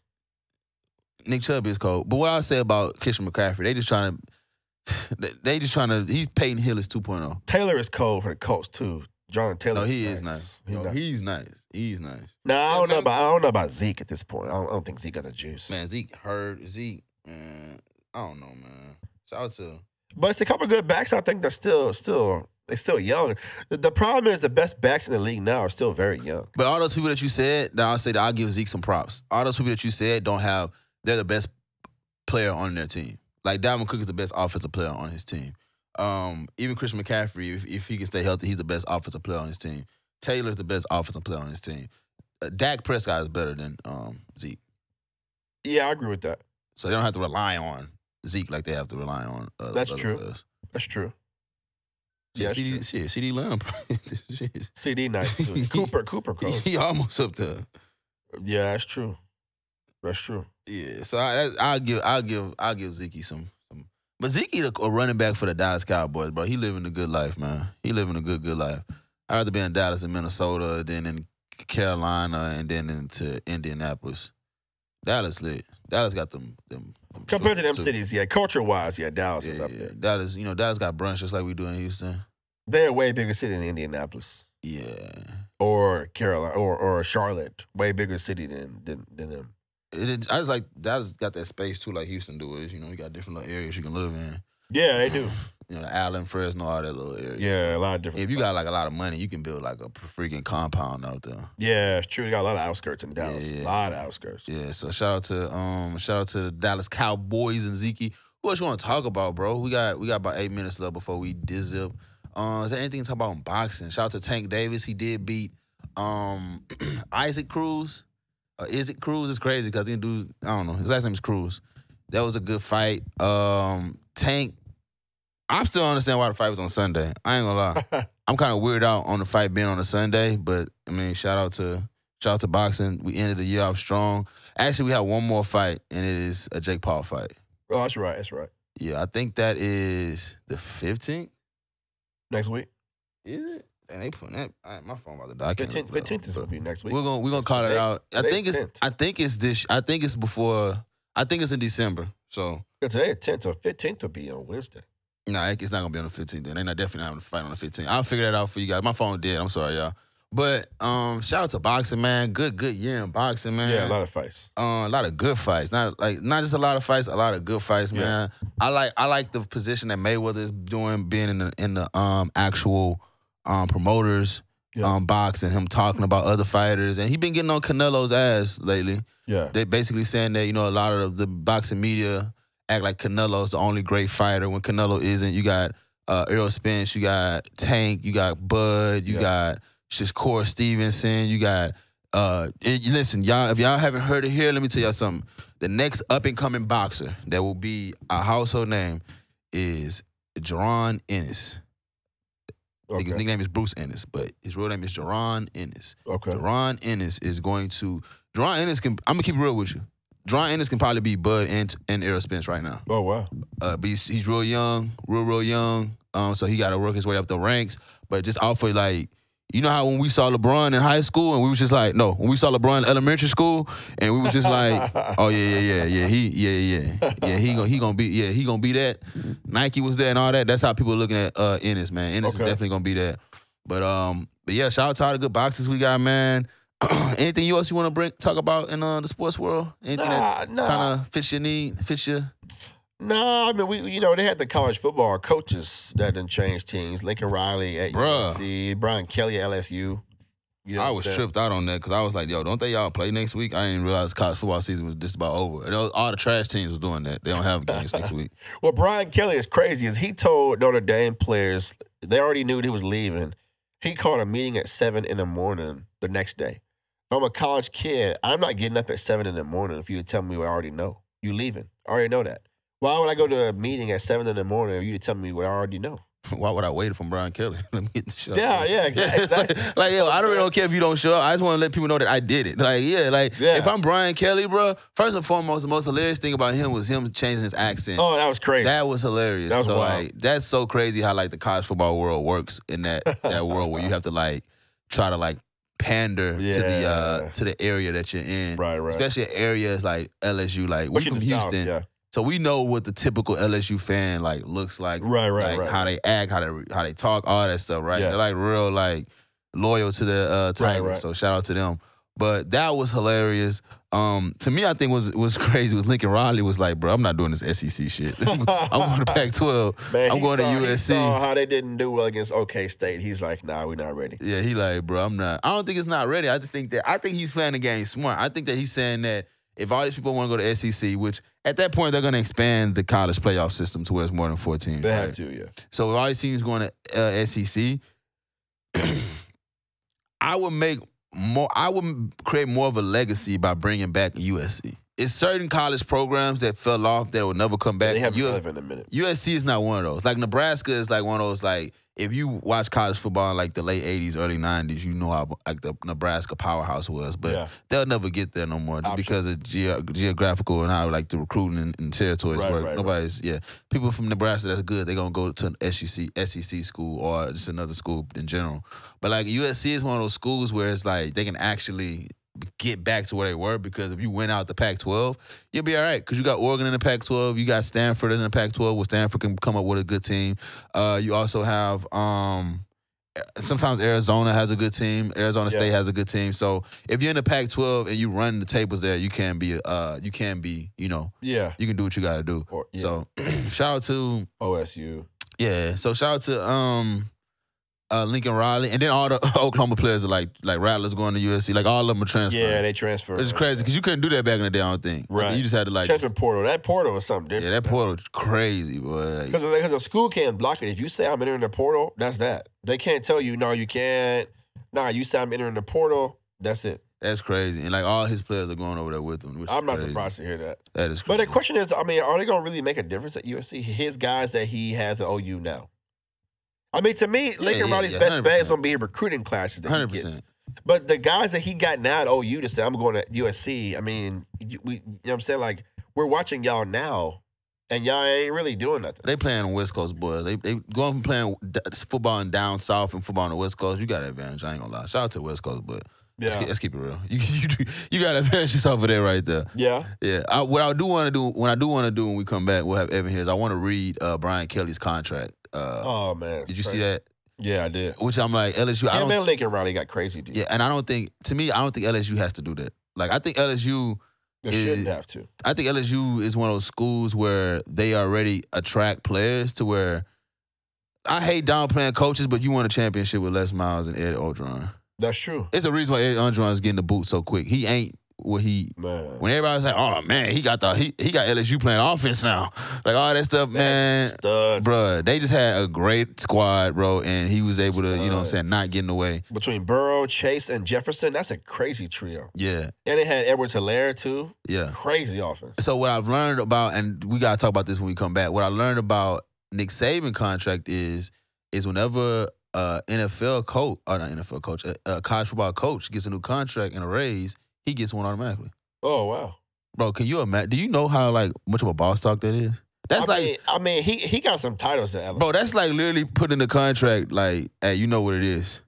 [SPEAKER 1] much Nick Chubb is cold. But what I say about Christian McCaffrey, they just trying <sighs> to, they- just trying to. He's Peyton Hillis 2.0.
[SPEAKER 2] Taylor is cold for the Colts too. John Taylor.
[SPEAKER 1] No, he is nice.
[SPEAKER 2] He
[SPEAKER 1] No,
[SPEAKER 2] nice.
[SPEAKER 1] he's nice. He's nice.
[SPEAKER 2] No, I don't know about I don't know about Zeke at this point. I don't, I don't think Zeke got the juice.
[SPEAKER 1] Man, Zeke hurt. Zeke, man, I don't know, man. Shout out to
[SPEAKER 2] But it's a couple good backs. I think they're still still they're still young. The, the problem is the best backs in the league now are still very young.
[SPEAKER 1] But all those people that you said, that I'll say that I'll give Zeke some props. All those people that you said don't have, they're the best player on their team. Like Dalvin Cook is the best offensive player on his team. Um, even Christian McCaffrey, if, if he can stay healthy, he's the best offensive player on his team. Taylor's the best offensive player on his team. Uh, Dak Prescott is better than um, Zeke.
[SPEAKER 2] Yeah, I agree with that.
[SPEAKER 1] So they don't have to rely on Zeke like they have to rely on uh,
[SPEAKER 2] That's true. That's true.
[SPEAKER 1] Yeah,
[SPEAKER 2] that's
[SPEAKER 1] CeeDee,
[SPEAKER 2] true.
[SPEAKER 1] shit, CeeDee Lamb.
[SPEAKER 2] CeeDee <laughs> nice too. <laughs> Cooper, Cooper
[SPEAKER 1] he, he almost up there.
[SPEAKER 2] Yeah, that's true. That's true.
[SPEAKER 1] Yeah, so I, I'll give, I'll give, I'll give Zeke some, some. But Zeke a, a running back for the Dallas Cowboys, bro. He living a good life, man. He living a good, good life. I'd rather be in Dallas and Minnesota than in Carolina and then into Indianapolis. Dallas lit. Dallas got them, them. them
[SPEAKER 2] Compared to them
[SPEAKER 1] so-
[SPEAKER 2] cities, yeah, culture wise, yeah, Dallas
[SPEAKER 1] Yeah,
[SPEAKER 2] is up
[SPEAKER 1] yeah.
[SPEAKER 2] there.
[SPEAKER 1] Dallas, you know, Dallas got brunch just like we do in Houston.
[SPEAKER 2] They're a way bigger city than Indianapolis
[SPEAKER 1] Yeah,
[SPEAKER 2] or Carolina or or Charlotte. Way bigger city than than, than them.
[SPEAKER 1] it- I just like Dallas got that space too, like Houston do. Is you know, you got different little areas you can live in.
[SPEAKER 2] Yeah, they do. <sighs> <laughs>
[SPEAKER 1] You know, Allen, Frisco, all that little area.
[SPEAKER 2] Yeah, a lot of different.
[SPEAKER 1] If you got like a lot of money, you can build like a freaking compound out there.
[SPEAKER 2] Yeah, it's true. They got a lot of outskirts in Dallas.
[SPEAKER 1] Yeah, yeah.
[SPEAKER 2] A lot of outskirts.
[SPEAKER 1] Yeah. So shout out to um shout out to the Dallas Cowboys and Zeke. Who else you want to talk about, bro? We got we got about eight minutes left before we dizip. Uh, is there anything to talk about in boxing? Shout out to Tank Davis. He did beat um <clears throat> Isaac Cruz. Uh, is it Cruz? It's crazy because he do I don't know. His last name is Cruz. That was a good fight. Um Tank. I'm still understand why the fight was on Sunday. I ain't gonna lie. <laughs> I'm kind of weird out on the fight being on a Sunday, but I mean, shout out to shout out to boxing. We ended the year off strong. Actually, we have one more fight, and it is a Jake Paul fight.
[SPEAKER 2] Oh, that's right. That's right.
[SPEAKER 1] Yeah, I think that is the 15th.
[SPEAKER 2] Next week,
[SPEAKER 1] Is it? And they putting that. I, my phone about to die. I can't
[SPEAKER 2] fifteenth.
[SPEAKER 1] remember.
[SPEAKER 2] Fifteenth is
[SPEAKER 1] But
[SPEAKER 2] gonna be next week.
[SPEAKER 1] We're gonna we're gonna call it out. I think it's
[SPEAKER 2] 10th.
[SPEAKER 1] I think it's this. I think it's before. I think it's in December. So
[SPEAKER 2] Yeah, today tenth or fifteenth will be on Wednesday.
[SPEAKER 1] No, it's not gonna be on the 15th. Then they're not definitely not having a fight on the 15th. I'll figure that out for you guys. My phone dead. I'm sorry, y'all. But um, shout out to boxing, man. Good, good year in boxing, man.
[SPEAKER 2] Yeah, a lot of fights.
[SPEAKER 1] uh, a lot of good fights. Not like not just a lot of fights, a lot of good fights,
[SPEAKER 2] Yeah.
[SPEAKER 1] man. I like I like the position that Mayweather is doing, being in the in the um actual um promoters
[SPEAKER 2] Yeah.
[SPEAKER 1] um box and him talking about other fighters, and he been getting on Canelo's ass lately.
[SPEAKER 2] Yeah,
[SPEAKER 1] They basically saying that you know a lot of the boxing media act like Canelo's the only great fighter when Canelo isn't. You got uh, Errol Spence, you got Tank, you got Bud, you
[SPEAKER 2] Yeah.
[SPEAKER 1] got Shakur Stevenson, you got. Uh, listen, y'all. If y'all haven't heard it here, let me tell y'all something. The next up and coming boxer that will be a household name is Jaron Ennis.
[SPEAKER 2] okay.
[SPEAKER 1] His nickname is Boots Ennis, but his real name is Jaron Ennis.
[SPEAKER 2] okay.
[SPEAKER 1] Deron Ennis is going to. Deron Ennis can. I'm gonna keep it real with you. Deron Ennis can probably be Bud and and Errol Spence right now.
[SPEAKER 2] Oh wow.
[SPEAKER 1] Uh, but he's, he's real young, real real young. Um, so he got to work his way up the ranks. But just off of like You know how when we saw LeBron in high school and we was just like, no, when we saw LeBron in elementary school and we was just like, <laughs> oh yeah, yeah, yeah, yeah, he, yeah, yeah, yeah, he gonna he gonna be, yeah, he gonna be that. Nike was there and all that. That's how people are looking at uh Ennis, man. Ennis
[SPEAKER 2] Okay.
[SPEAKER 1] is definitely gonna be that. But um, but yeah, shout out to all the good boxes we got, man. <clears throat> Anything else you want to bring talk about in uh, the sports world? Anything that
[SPEAKER 2] Nah, nah.
[SPEAKER 1] kind of fits your need, fits your
[SPEAKER 2] No, I mean we you know they had the college football coaches that didn't change teams. Lincoln Riley at
[SPEAKER 1] Bruh.
[SPEAKER 2] USC, Brian Kelly at LSU. You know
[SPEAKER 1] I was tripped out on that because I was like, yo, don't they y'all play next week? I didn't realize college football season was just about over. And all the trash teams was doing that. They don't have games next week. <laughs>
[SPEAKER 2] Well, Brian Kelly is crazy. Is he told Notre Dame players they already knew he was leaving. He called a meeting at seven in the morning the next day. I'm a college kid, I'm not getting up at seven in the morning if you tell me what I already know. You leaving? I already know that. Why would I go to a meeting at seven in the morning if you tell me what I already know? <laughs>
[SPEAKER 1] Why would I wait for Brian Kelly? <laughs> Let me get the show.
[SPEAKER 2] Yeah, yeah, <laughs> exactly. exactly.
[SPEAKER 1] like, like, yo, I don't really don't care if you don't show up. I just want to let people know that I did it. Like, yeah, like
[SPEAKER 2] Yeah.
[SPEAKER 1] if I'm Brian Kelly, bro. First and foremost, the most hilarious thing about him was him changing his accent.
[SPEAKER 2] Oh, that was crazy.
[SPEAKER 1] That was hilarious.
[SPEAKER 2] That was
[SPEAKER 1] so
[SPEAKER 2] wild.
[SPEAKER 1] like that's so crazy how like the college football world works in that that world where you have to like try to like pander to the uh to the area that you're in.
[SPEAKER 2] right, right.
[SPEAKER 1] Especially areas like LSU. Like we from Houston.
[SPEAKER 2] South, yeah.
[SPEAKER 1] So we know what the typical LSU fan like looks like.
[SPEAKER 2] Right, right,
[SPEAKER 1] like
[SPEAKER 2] right.
[SPEAKER 1] how they act, how they how they talk, all that stuff, right?
[SPEAKER 2] Yeah.
[SPEAKER 1] They're like real like loyal to the uh Tigers.
[SPEAKER 2] right.
[SPEAKER 1] So shout out to them. But that was hilarious. Um, to me, I think was was <laughs> crazy was Lincoln Riley was like, bro, I'm not doing this SEC shit. <laughs> I'm going to Pac-12.
[SPEAKER 2] Man,
[SPEAKER 1] I'm going to
[SPEAKER 2] saw- he
[SPEAKER 1] USC.
[SPEAKER 2] saw how they didn't do well against OK State. He's like, nah, we're not ready.
[SPEAKER 1] Yeah, he like, bro, I'm not. I don't think it's not ready. I just think that I think he's playing the game smart. I think that he's saying that if all these people want to go to SEC, which at that point they're going to expand the college playoff system to where it's more than four teams.
[SPEAKER 2] They
[SPEAKER 1] right?
[SPEAKER 2] have to, yeah.
[SPEAKER 1] So if all these teams going to uh, SEC, <clears throat> I would make more. I would create more of a legacy by bringing back USC. It's certain college programs that fell off that will never come back.
[SPEAKER 2] They haven't
[SPEAKER 1] U-
[SPEAKER 2] in a minute.
[SPEAKER 1] USC is not one of those. Like Nebraska is like one of those like if you watch college football in like the late '80s, early '90s, you know how like the Nebraska powerhouse was. But
[SPEAKER 2] Yeah.
[SPEAKER 1] they'll never get there no more
[SPEAKER 2] Option.
[SPEAKER 1] because of ge- geographical and how like the recruiting and, and territories
[SPEAKER 2] Right,
[SPEAKER 1] work.
[SPEAKER 2] right, right.
[SPEAKER 1] Nobody's yeah. People from Nebraska that's good. They're gonna go to an SEC SEC school or just another school in general. But like USC is one of those schools where it's like they can actually get back to where they were because if you went out the Pac-12, you'll be all right because you got Oregon in the Pac-12, you got Stanford in the Pac-12. Where Stanford can come up with a good team. Uh, you also have um, sometimes Arizona has a good team. Arizona
[SPEAKER 2] Yeah.
[SPEAKER 1] State has a good team. So if you're in the Pac-12 and you run the tables there, you can be uh, you can be you know
[SPEAKER 2] Yeah.
[SPEAKER 1] you can do what you got to do.
[SPEAKER 2] Or, yeah.
[SPEAKER 1] So <clears throat> shout out to
[SPEAKER 2] OSU.
[SPEAKER 1] yeah. So shout out to um uh Lincoln Riley and then all the <laughs> Oklahoma players are like like Rattlers going to USC. Like all of them are transferring.
[SPEAKER 2] Yeah, they
[SPEAKER 1] transfer. It's crazy because you couldn't do that back in the day. I don't think. Like,
[SPEAKER 2] Right.
[SPEAKER 1] you just had to like.
[SPEAKER 2] transfer portal. That portal was something different.
[SPEAKER 1] yeah, that portal is crazy, boy.
[SPEAKER 2] Because because a school can't block it. If you say I'm entering the portal, that's that. They can't tell you no, you can't. Nah, you say I'm entering the portal. That's it.
[SPEAKER 1] that's crazy, and like all his players are going over there with him.
[SPEAKER 2] I'm not
[SPEAKER 1] crazy.
[SPEAKER 2] surprised to hear that.
[SPEAKER 1] That is. Crazy.
[SPEAKER 2] But the question is, I mean, are they going to really make a difference at USC? His guys that he has at OU now. I mean, to me, Lincoln
[SPEAKER 1] yeah,
[SPEAKER 2] Riley's
[SPEAKER 1] yeah,
[SPEAKER 2] best bet is going to be recruiting classes that he gets. But the guys that he got now at OU to say I'm going to USC, I mean, you, we, you know what I'm saying? Like, we're watching y'all now, and y'all ain't really doing nothing.
[SPEAKER 1] They playing West Coast boys. They they going from playing football in down south and football on the West Coast. You got an advantage. I ain't gonna lie. Shout out to West Coast, but let's,
[SPEAKER 2] Yeah.
[SPEAKER 1] keep, let's keep it real. <laughs> You you do, you got advantages over there right there.
[SPEAKER 2] Yeah.
[SPEAKER 1] Yeah. I, what I do want to do when I do want to do when we come back, we'll have Evan here. Is I want to read uh, Brian Kelly's contract. Uh,
[SPEAKER 2] Oh, man.
[SPEAKER 1] did you see that?
[SPEAKER 2] Yeah, I did.
[SPEAKER 1] Which I'm like LSU. I
[SPEAKER 2] Yeah,
[SPEAKER 1] don't.
[SPEAKER 2] man, Lincoln Riley got crazy, dude.
[SPEAKER 1] Yeah, and I don't think to me, I don't think LSU has to do that. Like I think LSU,
[SPEAKER 2] They shouldn't have to.
[SPEAKER 1] I think LSU is one of those schools where they already attract players to where I hate downplaying coaches, but you won a championship with Les Miles and Ed Orgeron.
[SPEAKER 2] That's true.
[SPEAKER 1] It's a reason why Ed Orgeron is getting the boot so quick. He ain't what he
[SPEAKER 2] Man.
[SPEAKER 1] when everybody's like, oh man, he got the he, he got LSU playing offense now. Like all that stuff, man.
[SPEAKER 2] Studs.
[SPEAKER 1] Bruh, they just had a great squad, bro, and he was able to, you know what I'm saying,
[SPEAKER 2] Studs.
[SPEAKER 1] not getting away.
[SPEAKER 2] Between Burrow, Chase, and Jefferson, that's a crazy trio.
[SPEAKER 1] Yeah,
[SPEAKER 2] And they had Edwards Helaire, too.
[SPEAKER 1] yeah.
[SPEAKER 2] Crazy offense.
[SPEAKER 1] So what I've learned about, and we gotta talk about this when we come back. What I learned about Nick Saban contract is, is whenever uh NFL coach or not NFL coach, a, a college football coach gets a new contract and a raise, he gets one automatically.
[SPEAKER 2] Oh, wow.
[SPEAKER 1] Bro, can you imagine? Do you know how like much of a boss talk that is? That's
[SPEAKER 2] I
[SPEAKER 1] like,
[SPEAKER 2] mean, I mean, he he got some titles at Alabama.
[SPEAKER 1] bro, that's like literally putting the contract like, hey, you know what it is.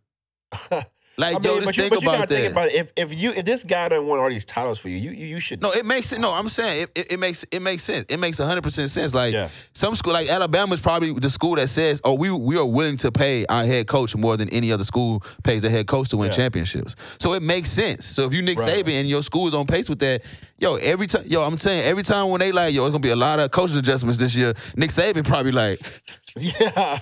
[SPEAKER 1] <laughs> Like,
[SPEAKER 2] I mean,
[SPEAKER 1] yo, just
[SPEAKER 2] but you,
[SPEAKER 1] think
[SPEAKER 2] but you
[SPEAKER 1] about
[SPEAKER 2] gotta
[SPEAKER 1] that.
[SPEAKER 2] think about it. If if you if this guy doesn't won all these titles for you, you you, you should.
[SPEAKER 1] No, it makes it. No, I'm saying it, it, it makes it makes sense. It makes 100 percent sense. Like
[SPEAKER 2] Yeah.
[SPEAKER 1] some school, like Alabama is probably the school that says, "Oh, we we are willing to pay our head coach more than any other school pays their head coach to win
[SPEAKER 2] Yeah.
[SPEAKER 1] championships." So it makes sense. So if you Nick
[SPEAKER 2] Right.
[SPEAKER 1] Saban and your school is on pace with that, yo, every time, yo, I'm saying every time when they like, yo, it's gonna be a lot of coaching adjustments this year. Nick Saban probably like, <laughs>
[SPEAKER 2] yeah.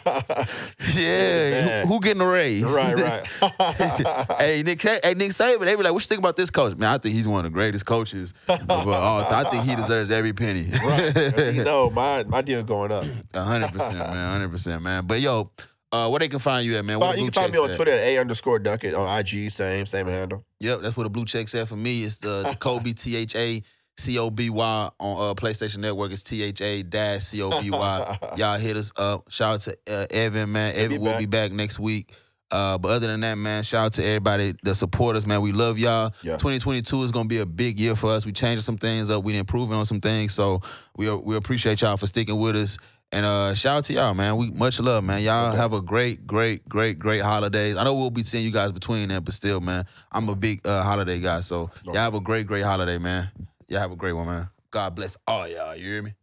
[SPEAKER 1] yeah, who, who getting a raise?
[SPEAKER 2] right, right. <laughs>
[SPEAKER 1] hey Nick, hey Nick Saban, they be like, "What you think about this coach?" Man, I think he's one of the greatest coaches of all time. I think he deserves every penny.
[SPEAKER 2] right, you <laughs> know, my my deal going up.
[SPEAKER 1] Hundred percent, man. hundred percent, man. But yo, uh, where they can find you at, man? The
[SPEAKER 2] you can find me on
[SPEAKER 1] at?
[SPEAKER 2] Twitter at a underscore Duckett on IG, same same handle.
[SPEAKER 1] Yep, that's where the blue checks at for me. It's the, the <laughs> Kobe T H A C O B Y on uh, PlayStation Network. It's T H A dash C O B Y. <laughs> Y'all hit us up. Shout out to uh, Evan, man. Evan will be back next week. Uh, but other than that, man, shout out to everybody that support us, man. We love y'all.
[SPEAKER 2] Yeah.
[SPEAKER 1] 2022 is gonna be a big year for us. We changed some things up. We improving on some things. So we we appreciate y'all for sticking with us. And uh, shout out to y'all, man. We much love, man. Y'all have a great, great, great, great holidays. I know we'll be seeing you guys between them, but still, man, I'm a big uh, holiday guy. So y'all have a great, great holiday, man. Y'all have a great one, man. God bless all y'all. You hear me?